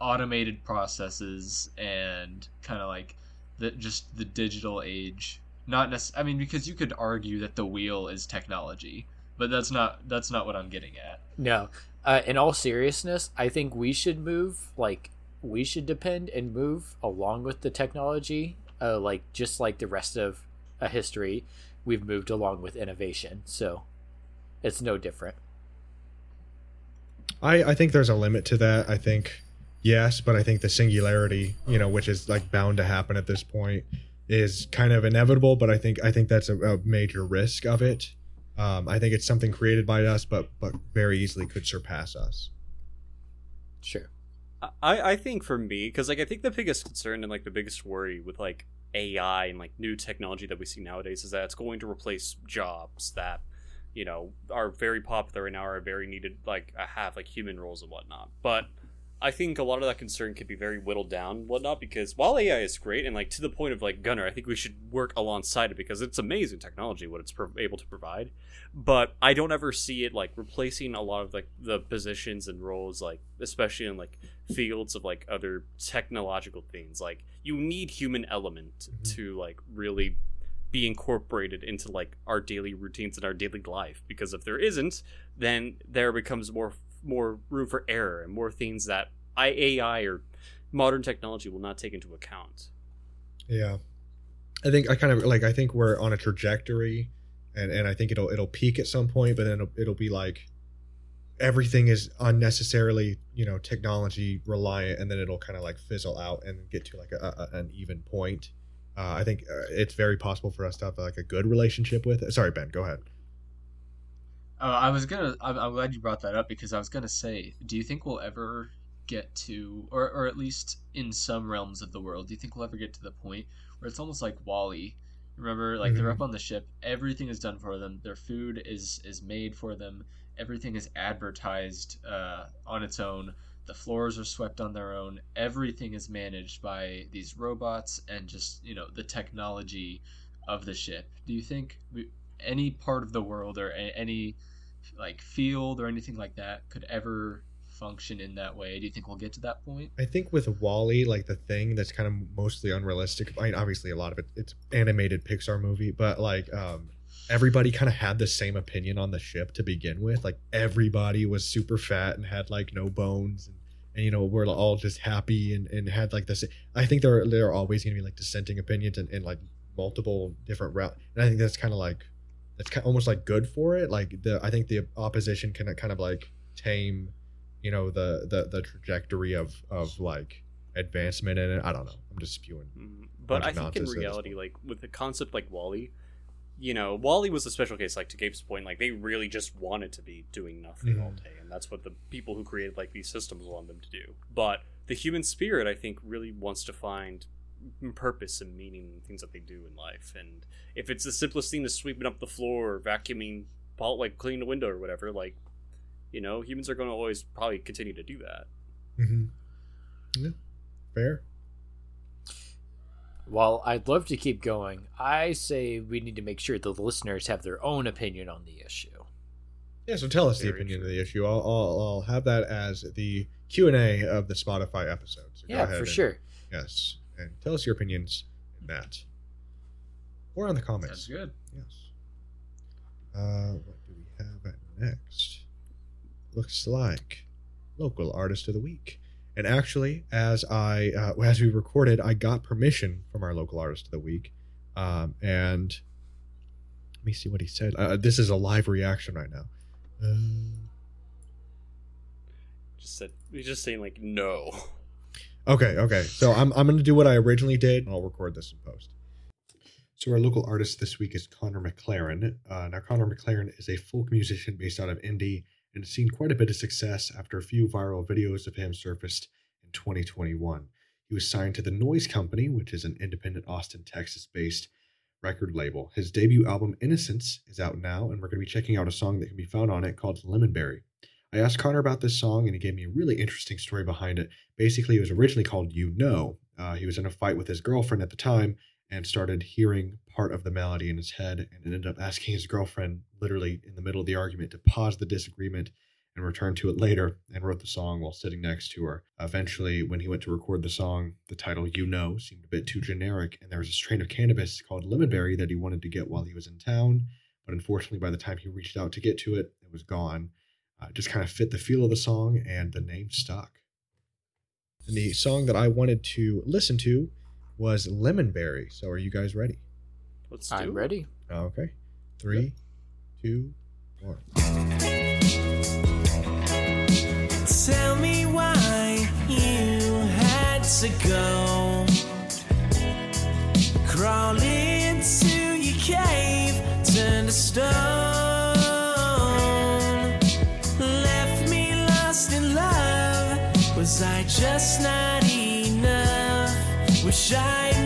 automated processes and kind of like the just the digital age. Not necess- I mean, because you could argue that the wheel is technology, but that's not that's not what I'm getting at. No. Uh, in all seriousness, I think we should move, like, we should depend and move along with the technology, uh, like, just like the rest of uh, history, we've moved along with innovation. So it's no different. I, I think there's a limit to that. I think yes, but I think the singularity, you know, which is like bound to happen at this point, is kind of inevitable. But I think I think that's a, a major risk of it. Um, I think it's something created by us, but but very easily could surpass us. Sure. I, I think for me, because like I think the biggest concern and like the biggest worry with like AI and like new technology that we see nowadays is that it's going to replace jobs that you know are very popular and now are very needed like uh, have like human roles and whatnot. But I think a lot of that concern could be very whittled down and whatnot because while AI is great and like to the point of like Gunner, I think we should work alongside it because it's amazing technology what it's pro- able to provide. But I don't ever see it like replacing a lot of like the positions and roles like especially in like fields of like other technological things. Like you need human element Mhm. to like really be incorporated into like our daily routines and our daily life because if there isn't then there becomes more more room for error and more things that AI or modern technology will not take into account. Yeah, I think I kind of like I think we're on a trajectory, and and I think it'll it'll peak at some point, but then it'll, it'll be like everything is unnecessarily you know technology reliant, and then it'll kind of like fizzle out and get to like a, a, an even point. Uh, I think uh, it's very possible for us to have like a good relationship with it. Sorry, Ben, go ahead. Uh, I was gonna. I'm, I'm glad you brought that up because I was gonna say, do you think we'll ever get to, or or at least in some realms of the world, do you think we'll ever get to the point where it's almost like WALL-E? Remember, like they're up on the ship, everything is done for them. Their food is is made for them. Everything is advertised uh, on its own. The floors are swept on their own. Everything is managed by these robots and just you know the technology of the ship. Do you think we, any part of the world or a, any like field or anything like that could ever function in that way? Do you think we'll get to that point? I think with WALL-E, like the thing that's kind of mostly unrealistic. I mean, obviously a lot of it it's animated Pixar movie, but like um everybody kind of had the same opinion on the ship to begin with. Like everybody was super fat and had like no bones and, and you know, we're all just happy and, and had like this I think there are there are always gonna be like dissenting opinions and, and like multiple different route and I think that's kind of like that's kind almost like good for it. Like the I think the opposition can kind of like tame you know the the the trajectory of of like advancement in it. I don't know. I'm just spewing. Mm, But I think in nonsense at this reality, like with a concept like WALL-E, you know, WALL-E was a special case. Like to Gabe's point, like they really just wanted to be doing nothing all Mhm. day, and that's what the people who created like these systems want them to do. But the human spirit, I think, really wants to find purpose and meaning in things that they do in life. And if it's the simplest thing to sweeping up the floor or vacuuming, like cleaning the window or whatever, like you know, humans are going to always probably continue to do that. Mm-hmm. Yeah, fair. While I'd love to keep going, I say we need to make sure the listeners have their own opinion on the issue. Yeah, so tell us the opinion true. of the issue. I'll, I'll I'll have that as the Q and A of the Spotify episode. So go Yeah, ahead for and- sure. Yes, and tell us your opinions in that, or on the comments. Sounds good. Yes. Uh, what do we have next? Looks like local artist of the week. And actually, as I uh, *laughs* as we recorded, I got permission from our local artist of the week, um, and let me see what he said. Uh, this is a live reaction right now. Um, Just said he's just saying like no. *laughs* Okay, okay. So I'm I'm gonna do what I originally did. I'll record this in post. So our local artist this week is Connor McLaren. Uh, now Connor McLaren is a folk musician based out of Indy and has seen quite a bit of success after a few viral videos of him surfaced in 2021. He was signed to the Noise Company, which is an independent Austin, Texas-based record label. His debut album Innocence is out now, and we're going to be checking out a song that can be found on it called Lemonberry. I asked Connor about this song, and he gave me a really interesting story behind it basically it was originally called you know uh, he was in a fight with his girlfriend at the time and started hearing part of the melody in his head and ended up asking his girlfriend literally in the middle of the argument to pause the disagreement and return to it later and wrote the song while sitting next to her. Eventually, when he went to record the song, the title You Know seemed a bit too generic, and there was a strain of cannabis called Lemonberry that he wanted to get while he was in town. But unfortunately, by the time he reached out to get to it, it was gone. Uh, just kind of fit the feel of the song, and the name stuck. And the song that I wanted to listen to was Lemonberry. So, are you guys ready? Let's do I'm it. ready. Okay. Three, two, one. Tell me why you had to go. Crawl just not enough? Wish I'd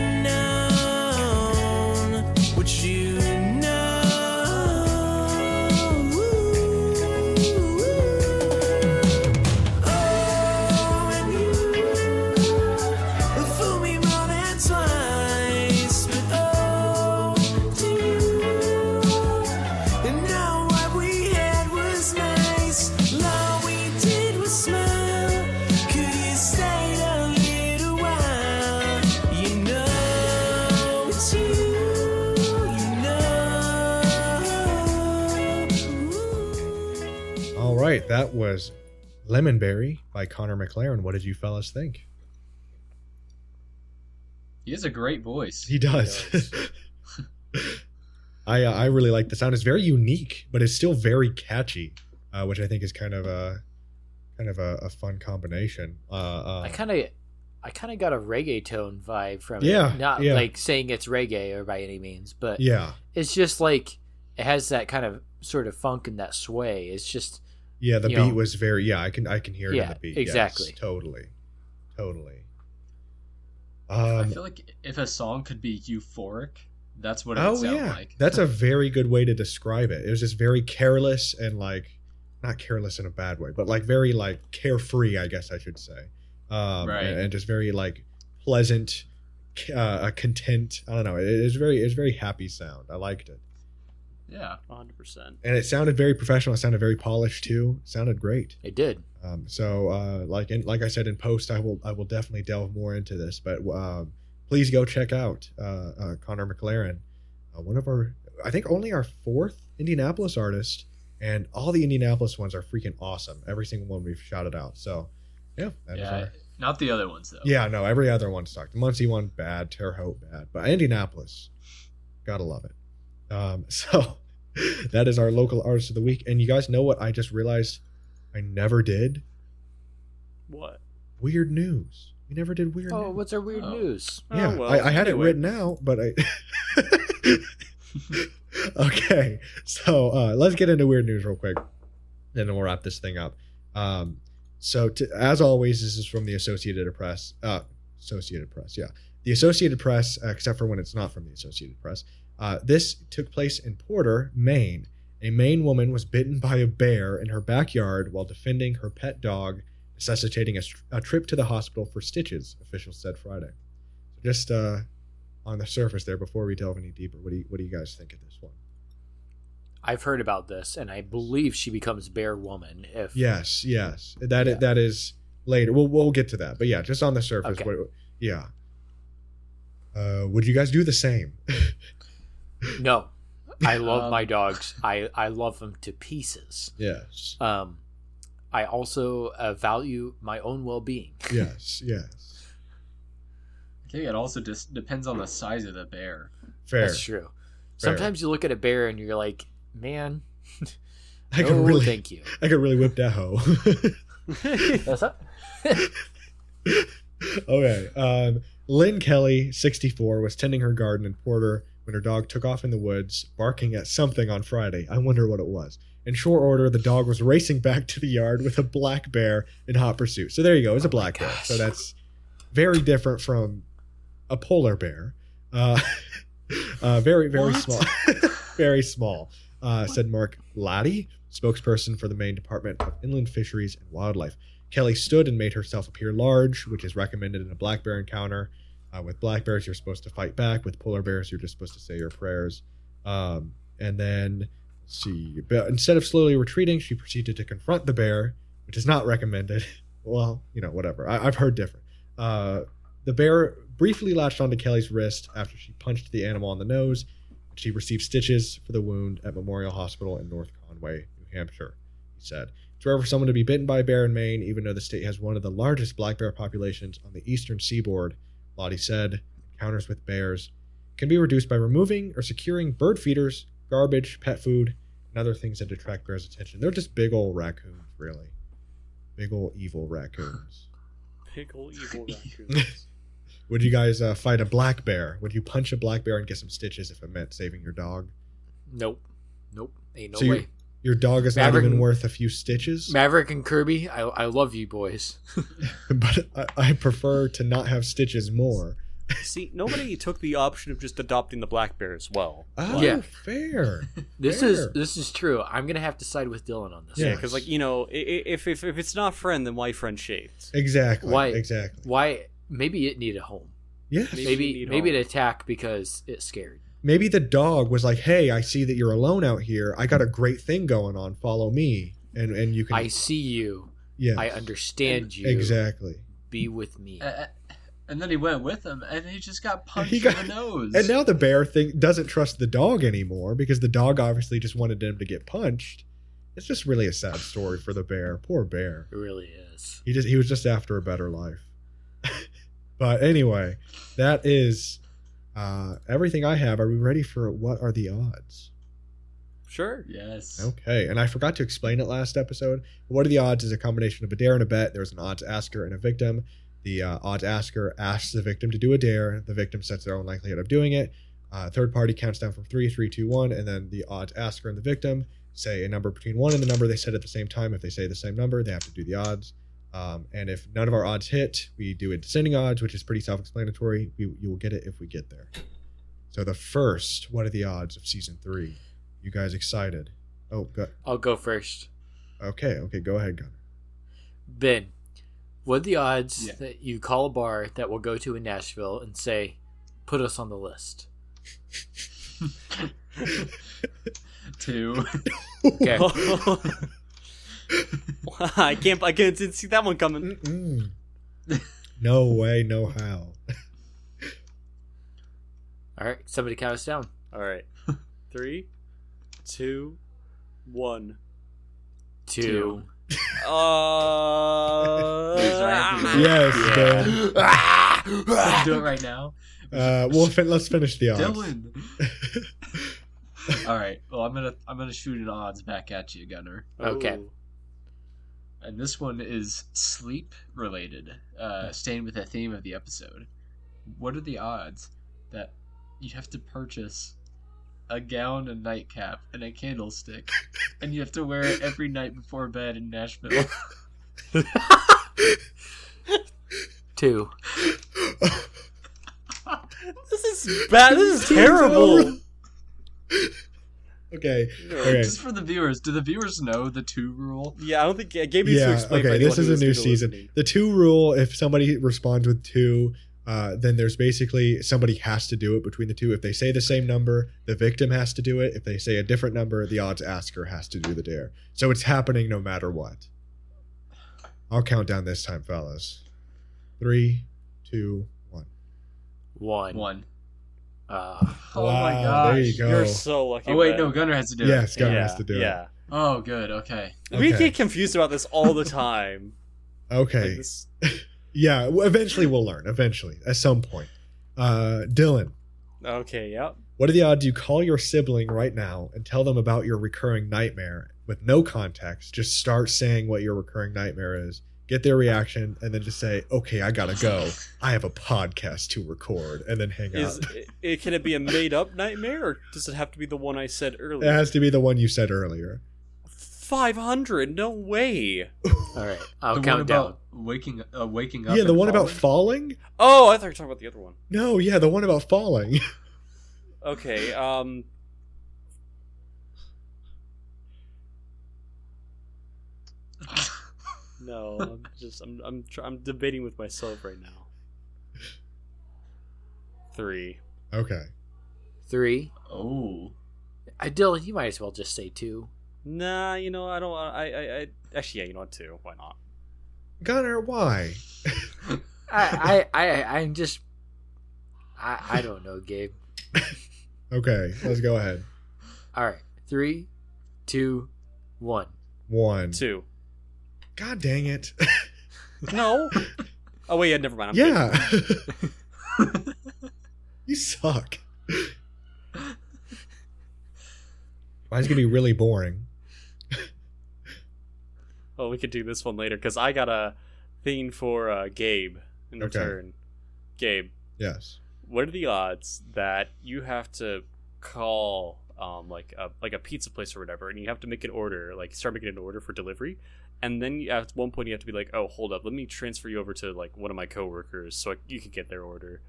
you know. All right, that was Lemonberry by Connor McLaren. What did you fellas think? He has a great voice. He does. does. *laughs* I uh, I really like the sound. It's very unique, but it's still very catchy, uh, which I think is kind of a kind of a, a fun combination. Uh, uh, I kind of, I kind of got a reggae tone vibe from Yeah, it. Not yeah. like saying it's reggae or by any means, but yeah, it's just like it has that kind of sort of funk and that sway. It's just yeah. The beat know. was very yeah. I can I can hear it in Yeah, the beat. exactly. Yes, totally, totally. I Um, feel like if a song could be euphoric, that's what it oh would sound yeah, like. that's a *laughs* very good way to describe it. It was just very careless and like not careless in a bad way, but like very like carefree, I guess I should say. Um, Right. and, and just very like pleasant, uh, content. I don't know. It, it's very it's very happy sound. I liked it, yeah. 100%. and it sounded very professional. It sounded very polished too. It sounded great. it did. Um, so, uh, like in, like I said in post, I will I will definitely delve more into this. But um, please go check out uh, uh, Connor McLaren, uh, one of our I think only our fourth Indianapolis artist, and all the Indianapolis ones are freaking awesome. Every single one we've shouted out. So, yeah, that is Yeah. our- Not the other ones though. yeah. No, every other one sucked. The Muncie one bad, Terre Haute bad, but Indianapolis, gotta love it. Um, *laughs* so that is our local artist of the week. And you guys know what I just realized I never did What? weird news. We never did weird Oh, news. what's our weird Oh. news? yeah, Oh, well, I, I had anyway. it written out, but I. *laughs* okay, so uh, let's get into weird news real quick, and then we'll wrap this thing up. Um, so, to, as always, this is from the Associated Press. Uh, Associated Press, yeah, the Associated Press, uh, except for when it's not from the Associated Press. Uh, this took place in Porter, Maine. A Maine woman was bitten by a bear in her backyard while defending her pet dog, necessitating a, a trip to the hospital for stitches. Officials said Friday. So just uh, on the surface there, before we delve any deeper, what do you what do you guys think of this one? I've heard about this, and I believe she becomes Bear Woman. If Yes, yes, that Yeah. that is later. We'll we'll get to that, but yeah, just on the surface, Okay. what, yeah. Uh, would you guys do the same? *laughs* no, I *laughs* love Um, my dogs. I I love them to pieces. yes, Um, I also uh, value my own well being. *laughs* yes, yes. I think it also just depends on the size of the bear. Fair. That's true. Fair. Sometimes you look at a bear and you're like, man, *laughs* I no, could really, thank you. I could really whip that hoe. That's not- okay. Um, Lynn Kelly, 64, was tending her garden in Porter when her dog took off in the woods, barking at something on Friday. I wonder what it was. In short order, the dog was racing *laughs* back to the yard with a black bear in hot pursuit. So there you go. It's a Oh black bear. So that's very different from a polar bear. Uh, *laughs* uh, very, very What? small. *laughs* very small, uh, said Mark Latti, spokesperson for the Maine Department of Inland Fisheries and Wildlife. Kelly stood and made herself appear large, which is recommended in a black bear encounter. Uh, with black bears, you're supposed to fight back. With polar bears, you're just supposed to say your prayers. Um, and then see. But instead of slowly retreating, she proceeded to confront the bear, which is not recommended. *laughs* well, you know, whatever. I, I've heard different. Uh, the bear briefly latched onto Kelly's wrist after she punched the animal on the nose. She received stitches for the wound at Memorial Hospital in North Conway, New Hampshire, he said. It's rare for someone to be bitten by a bear in Maine, even though the state has one of the largest black bear populations on the eastern seaboard. Latti said encounters with bears can be reduced by removing or securing bird feeders, garbage, pet food, and other things that attract bears' attention. They're just big old raccoons, really. Big old evil raccoons. Big ol' evil *laughs* raccoons. *laughs* Would you guys uh, fight a black bear? Would you punch a black bear and get some stitches if it meant saving your dog? Nope. Nope. Ain't no So you- way. Your dog is not even worth a few stitches, Maverick and Kirby, I, I love you boys. *laughs* *laughs* but I, I prefer to not have stitches more. See, nobody took the option of just adopting the black bear as well. Oh, Yeah. fair. *laughs* This Fair. is this is true. I'm gonna have to side with Dylan on this. Yeah. Yeah, because like you know, i- i- if, if if it's not friend, then why friend shaped? Exactly. Why- Exactly. Why? Maybe it needed a home. Yes. Maybe Maybe you need maybe home. it attacked because it scared. Maybe the dog was like, "Hey, I see that you're alone out here. I got a great thing going on. Follow me." And and you can I see you. yeah. I understand you. Exactly. Be with me. Uh, and then he went with him, and he just got punched He got- in the nose. And now the bear thing doesn't trust the dog anymore because the dog obviously just wanted him to get punched. It's just really a sad story for the bear. Poor bear. It really is. He just he was just after a better life. *laughs* but anyway, that is uh, everything I have. Are we ready for what are the odds? Sure. yes. Okay, and I forgot to explain it last episode. What are the odds is a combination of a dare and a bet. There's an odds asker and a victim. The uh, odds asker asks the victim to do a dare. The victim sets their own likelihood of doing it. Uh, third party counts down from three, three, two, one, and then the odds asker and the victim say a number between one and the number they said at the same time. If they say the same number, they have to do the odds. Um, and if none of our odds hit, we do a descending odds, which is pretty self-explanatory. We, you will get it if we get there. So the first, what are the odds of season three? You guys excited? Oh, go, I'll go first. okay, okay, go ahead, Gunner. Ben, what are the odds Yeah. that you call a bar that we'll go to in Nashville and say, "Put us on the list"? *laughs* Two. Okay. *laughs* *laughs* *laughs* I can't. I can't didn't see that one coming. Mm-mm. no way, no how. *laughs* All right. Somebody count us down. All right, three, two, one. Two. *laughs* Uh, Wait, so I have to- Yes, Yeah. Let's do it right now. Uh, we'll fin- let's finish the odds. Dylan. All right. Well, I'm gonna I'm gonna shoot an odds back at you, Gunner. Okay. Ooh. And this one is sleep related, uh, staying with the theme of the episode. What are the odds that you have to purchase a gown, a nightcap, and a candlestick, *laughs* and you have to wear it every night before bed in Nashville? *laughs* Two. This is bad. This is terrible. Okay, okay. Just for the viewers, do the viewers know the two rule? Yeah, I don't think Gabe needs to Yeah, explain. okay. This is a new season. listening. The two rule: if somebody responds with two, uh, then there's basically somebody has to do it between the two. If they say the same number, the victim has to do it. If they say a different number, the odds asker has to do the dare. So it's happening no matter what. I'll count down this time, fellas. Three, two, one. One. One. Uh, Oh my Wow, gosh. There you go. You're so lucky. Oh wait, Ben. no, Gunner has to do yes, it. Gunner yeah, has to do yeah. it. Oh, good. Okay. We Okay. get confused about this all the time. *laughs* Okay. Like this, *laughs* Yeah, eventually we'll learn. Eventually, at some point. Uh, Dylan, okay, yep. what are the odds you call your sibling right now and tell them about your recurring nightmare with no context? Just start saying what your recurring nightmare is, get their reaction, and then just say, "Okay, I gotta go. I have a podcast to record," and then hang Is up. it, it, can it be a made up nightmare, or does it have to be the one I said earlier? It has to be the one you said earlier. Five hundred? No way. all right. *laughs* I'll the count one down. about waking, uh, waking up. Yeah, the and one about falling? falling. Oh, I thought you were talking about the other one. No, yeah, the one about falling. *laughs* Okay. Um. No, I'm *laughs* just I'm I'm tr- I'm debating with myself right now. Three. okay. Three. Oh. Uh, Dylan, you might as well just say two. Nah, you know I don't. I I, I actually yeah, you know what? Two. Why not? Gunner, why? *laughs* I, I, I, I'm just. I, I don't know, Gabe. *laughs* Okay, let's go ahead. All right, three, two, one. One. Two. God dang it. *laughs* No. oh wait, yeah, never mind. I'm yeah. *laughs* you suck. Mine's gonna be really boring. *laughs* well, we could do this one later because I got a thing for uh, Gabe in Okay. return. Gabe, Yes. what are the odds that you have to call um, like a like a pizza place or whatever, and you have to make an order, like start making an order for delivery, and then you, at one point you have to be like, oh, hold up, let me transfer you over to like one of my coworkers so I, you can get their order,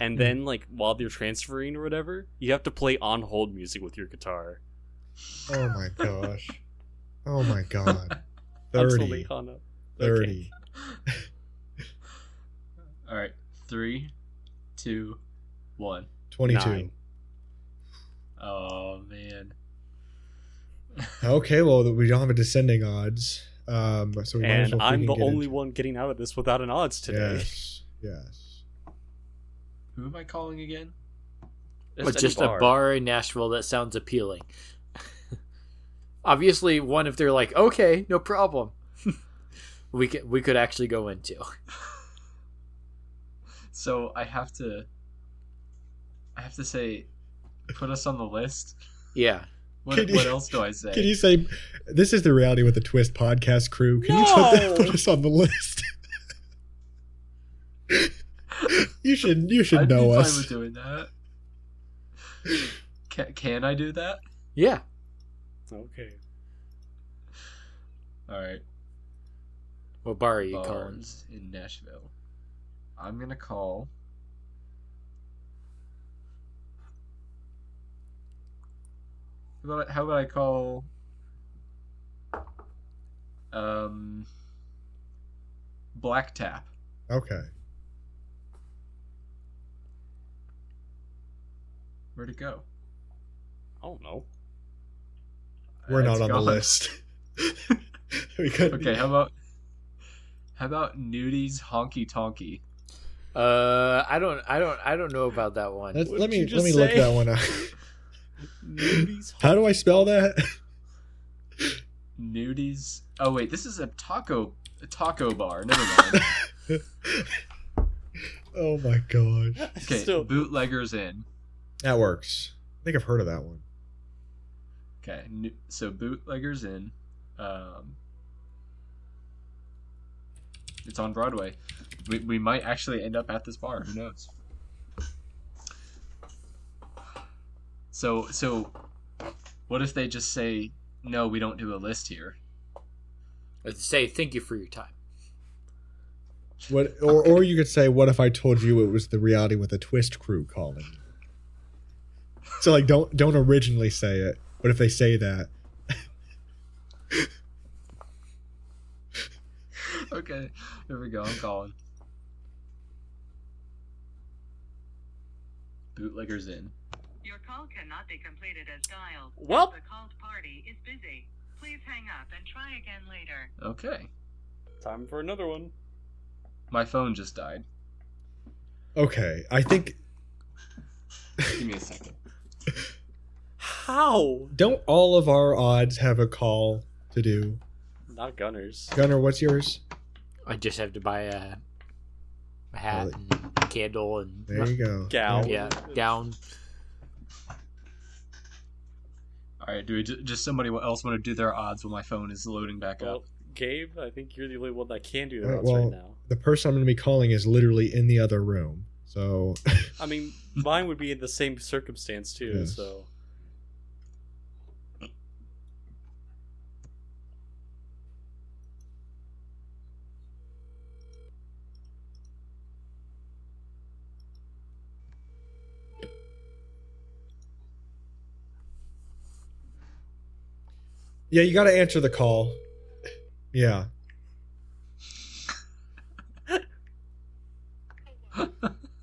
and Hmm. then like while they're transferring or whatever, you have to play on hold music with your guitar Oh my *laughs* gosh. Oh my god. *laughs* until 30. they hung up. 30. *laughs* All right, three, two, one. 22. Nine. Oh man. Okay, well, we don't have a descending odds. Um, so we And well I'm the only into- one getting out of this without an odds today. Yes. Yes. Who am I calling again? Or just a bar in Nashville that sounds appealing. *laughs* Obviously, one if they're like, okay, no problem. *laughs* we could we could actually go into. *laughs* So I have to. I have to say, put us on the list. Yeah. What, you- what else do I say? Can you say this is the reality with the twist podcast crew? Can you No! put, put us on the list? *laughs* you should you should I'd know be fine us. with doing that. Can, can I do that? Yeah. Okay. All right. What bar are you calling? In Nashville. I'm gonna call. About, how about I call? Um. Black Tap. Okay. Where'd it go? I don't know. We're Uh, not it's on the list. *laughs* we couldn't Okay, how about how about Nudie's Honky Tonky? Uh, I don't, I don't, I don't know about that one. Let's, let me let just me look that one up. *laughs* Nudie's How do I spell that? Nudie's. Oh wait, this is a taco a taco bar. Never mind. *laughs* oh my gosh. Okay, Still, Bootleggers Inn. That works. I think I've heard of that one. Okay, so Bootleggers Inn. Um, it's on Broadway. We, we might actually end up at this bar. Who knows? So so, what if they just say no? We don't do a list here. Let's say thank you for your time. What or or you could say, what if I told you it was the reality with a twist crew calling? So like don't don't originally say it, but if they say that, *laughs* okay, here we go. I'm calling. Bootleggers Inn. Your call cannot be completed as dialed. Well- The called party is busy. Please hang up and try again later. Okay, time for another one. my phone just died. okay, I think Give me a second. *laughs* How? don't all of our odds have a call to do? Not Gunners. Gunner, what's yours? I just have to buy a, a hat and candle and There you go. Gown. yeah, gown. All right, do we ju- just somebody else want to do their odds while my phone is loading back Well, up? Gabe, I think you're the only one that can do Alright, that well- right now. The person I'm going to be calling is literally in the other room. So I mean, mine would be in the same circumstance too. Yes. So yeah, you got to answer the call. Yeah.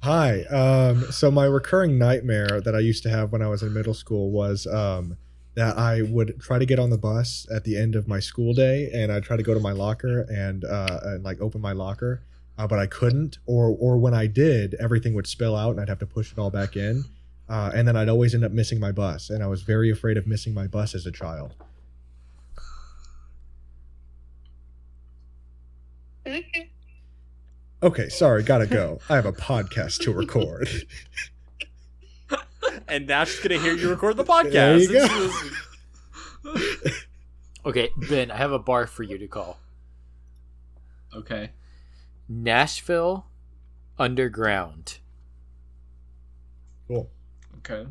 Hi. Um, so my recurring nightmare that I used to have when I was in middle school was um, that I would try to get on the bus at the end of my school day, and I'd try to go to my locker and uh, and like open my locker, uh, but I couldn't, or or when I did, everything would spill out, and I'd have to push it all back in, uh, and then I'd always end up missing my bus, and I was very afraid of missing my bus as a child. Okay, sorry, gotta go. I have a podcast to record. *laughs* And now she's gonna hear you record the podcast. *laughs* There you go. is- *laughs* Okay, Ben, I have a bar for you to call. Okay. Nashville Underground. Cool. Okay.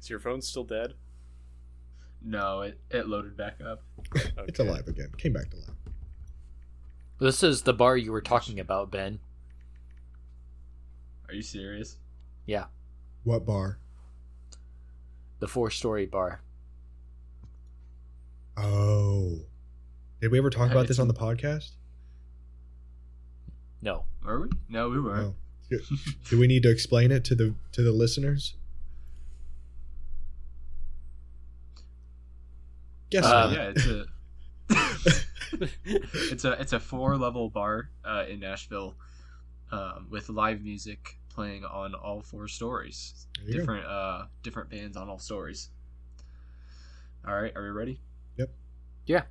Is your phone still dead? No, it, it loaded back up. It's alive again. Came back to life. This is the bar you were talking about, Ben. Are you serious? Yeah, What bar? the four-story bar. Oh. Did we ever talk about this on the podcast? No, Were we? No, we weren't. No. Do, do we need to explain it to the to the listeners? Guess Uh, not. yeah, it's a *laughs* *laughs* it's a it's a four level bar uh, in Nashville um, with live music playing on all four stories. There go. Different uh different bands on all stories. All right, are we ready? Yep. Yeah.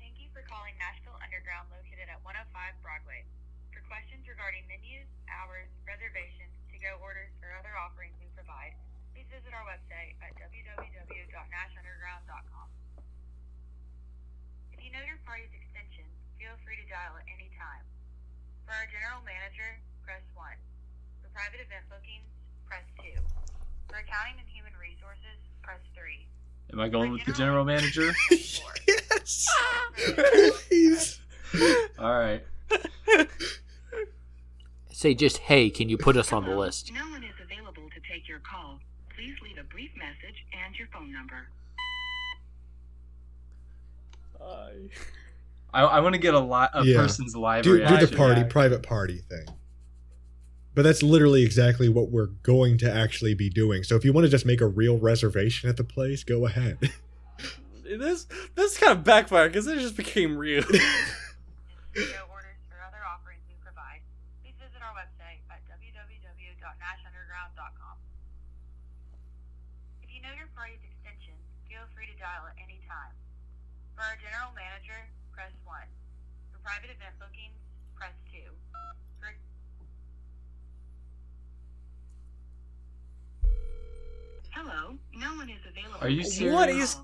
Thank you for calling Nashville Underground located at 105 Broadway. For questions regarding menus, hours, reservations, to-go orders, or other offerings we provide, please visit our website at www.nashunderground.com. If you know your party's extension, feel free to dial at any time. For our general manager, press 1. For private event bookings, press 2. For accounting and human resources, press 3. Am I going with the general manager? *laughs* Yes. *laughs* Please. All right. *laughs* Say just, hey, can you put us on the list? No one is available to take your call. Please leave a brief message and your phone number. I- I, I want to get a lot a Yeah. person's live Do, do reaction. the party, Yeah. private party thing. But that's literally exactly what we're going to actually be doing. So if you want to just make a real reservation at the place, go ahead. *laughs* this this kind of backfired because it just became real. *laughs* To-go orders or other offerings we provide, please visit our website at www.nashunderground.com. If you know your party's extension, feel free to dial at any time. For our general manager, press 1. For private event bookings, press 2. For Hello, no one is available. Are you to serious? what is?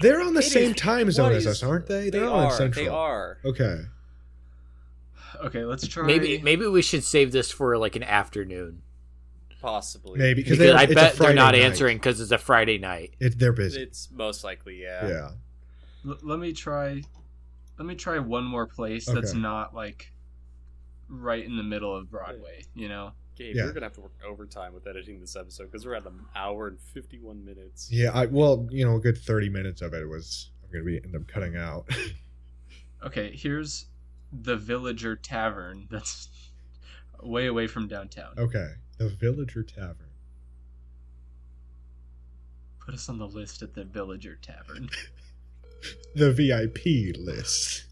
They're on the It same is- time zone what as us, aren't they? They They're all in are. Central. They are. Okay. Okay, let's try. Maybe maybe we should save this for like an afternoon Possibly. Maybe because they're- I bet they're not night. answering because it's a Friday night. It, they're busy. It's most likely, yeah. yeah. L- let me try. Let me try one more place that's not like right in the middle of Broadway. You know. Gabe, Yeah. you're gonna have to work overtime with editing this episode because we're at an hour and fifty-one minutes. Yeah. I well, you know, a good thirty minutes of it was I'm gonna be end up cutting out. *laughs* Okay, here's the Villager Tavern. That's way away from downtown. okay. The Villager Tavern. Put us on the list at the Villager Tavern. *laughs* The VIP list.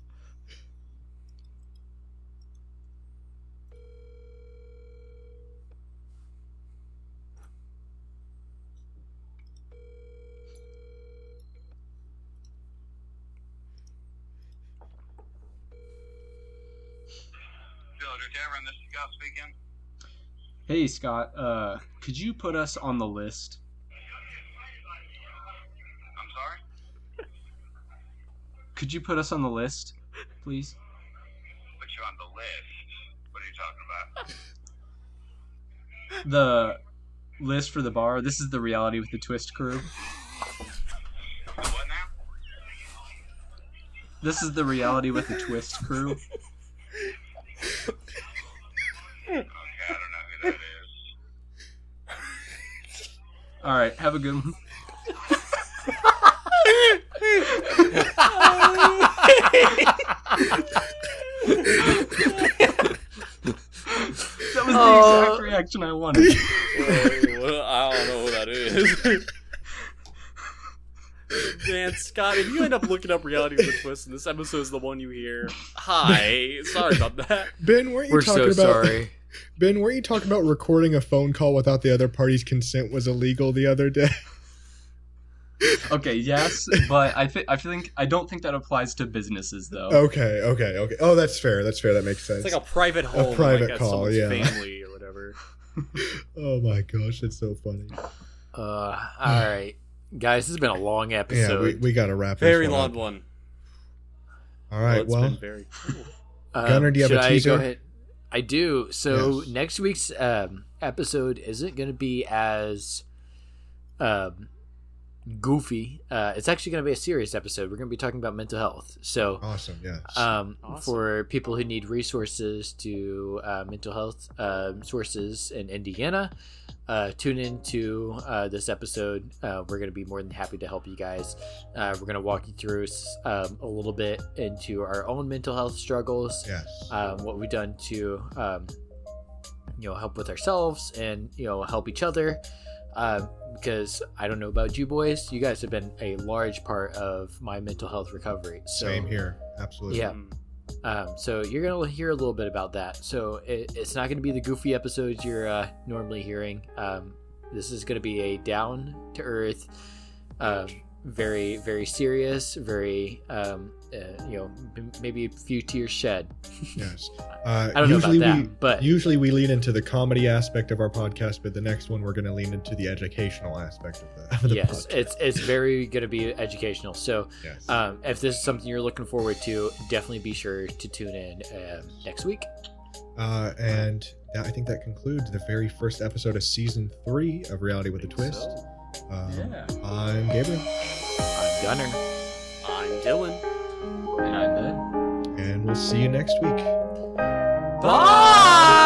Villager Tavern, this is Scott speaking. hey Scott, uh, could you put us on the list? I'm sorry? Could you put us on the list, please? Put you on the list. What are you talking about? *laughs* The list for the bar. This is the reality with the twist crew. The what now? This is the reality with the twist crew. Okay, I don't know who that is. All right, have a good one. That was the Oh. exact reaction I wanted. Well, I don't know who that is. *laughs* Man, Scott, if you end up looking up reality with a twist, and this episode is the one you hear, hi, sorry about that. Ben, weren't you We're talking so about sorry. Ben? Weren't you talking about recording a phone call without the other party's consent was illegal the other day? *laughs* Okay, yes, but I think I think I don't think that applies to businesses though. Okay, okay, okay. Oh, that's fair. That's fair. That makes sense. It's like a private home, a private like call, yeah. family or whatever. *laughs* oh my gosh, it's so funny. Uh, all right, guys, this has been a long Yeah, episode. we, we got to wrap this up. Very long up. one. All right, it's well, been very cool. Gunnar, do you have should a I teaser? Go ahead? I do. So Yes. next week's um, episode isn't going to be as um, goofy. Uh, it's actually going to be a serious episode. We're going to be talking about mental health. So awesome. Yes. um, Awesome. for people who need resources to uh, mental health um sources in Indiana, uh, tune in to uh, this episode. Uh, we're going to be more than happy to help you guys. Uh, we're going to walk you through um, a little bit into our own mental health struggles, yes. um, what we've done to um, you know help with ourselves and you know help each other. Um, because I don't know about you boys, you guys have been a large part of my mental health recovery. So Same here. Absolutely. Yeah. Um, so you're gonna hear a little bit about that. So it, it's not gonna be the goofy episodes you're uh, normally hearing. Um, this is gonna be a down to earth, um, very very serious, very um, uh, you know m- maybe a few tears shed. Yes. *laughs* Uh, I don't know about usually that, but- usually we lean into the comedy aspect of our podcast, but the next one we're going to lean into the educational aspect of the, of the yes, podcast. it's it's very gonna be educational. So yes. um, if this is something you're looking forward to, definitely be sure to tune in um, next week. Uh, and that, I think that concludes the very first episode of season three of Reality with a Twist. So, Um, Yeah. I'm Gabriel, I'm Gunner. I'm Dylan. And I'm Ben. And we'll see you next week. Bye!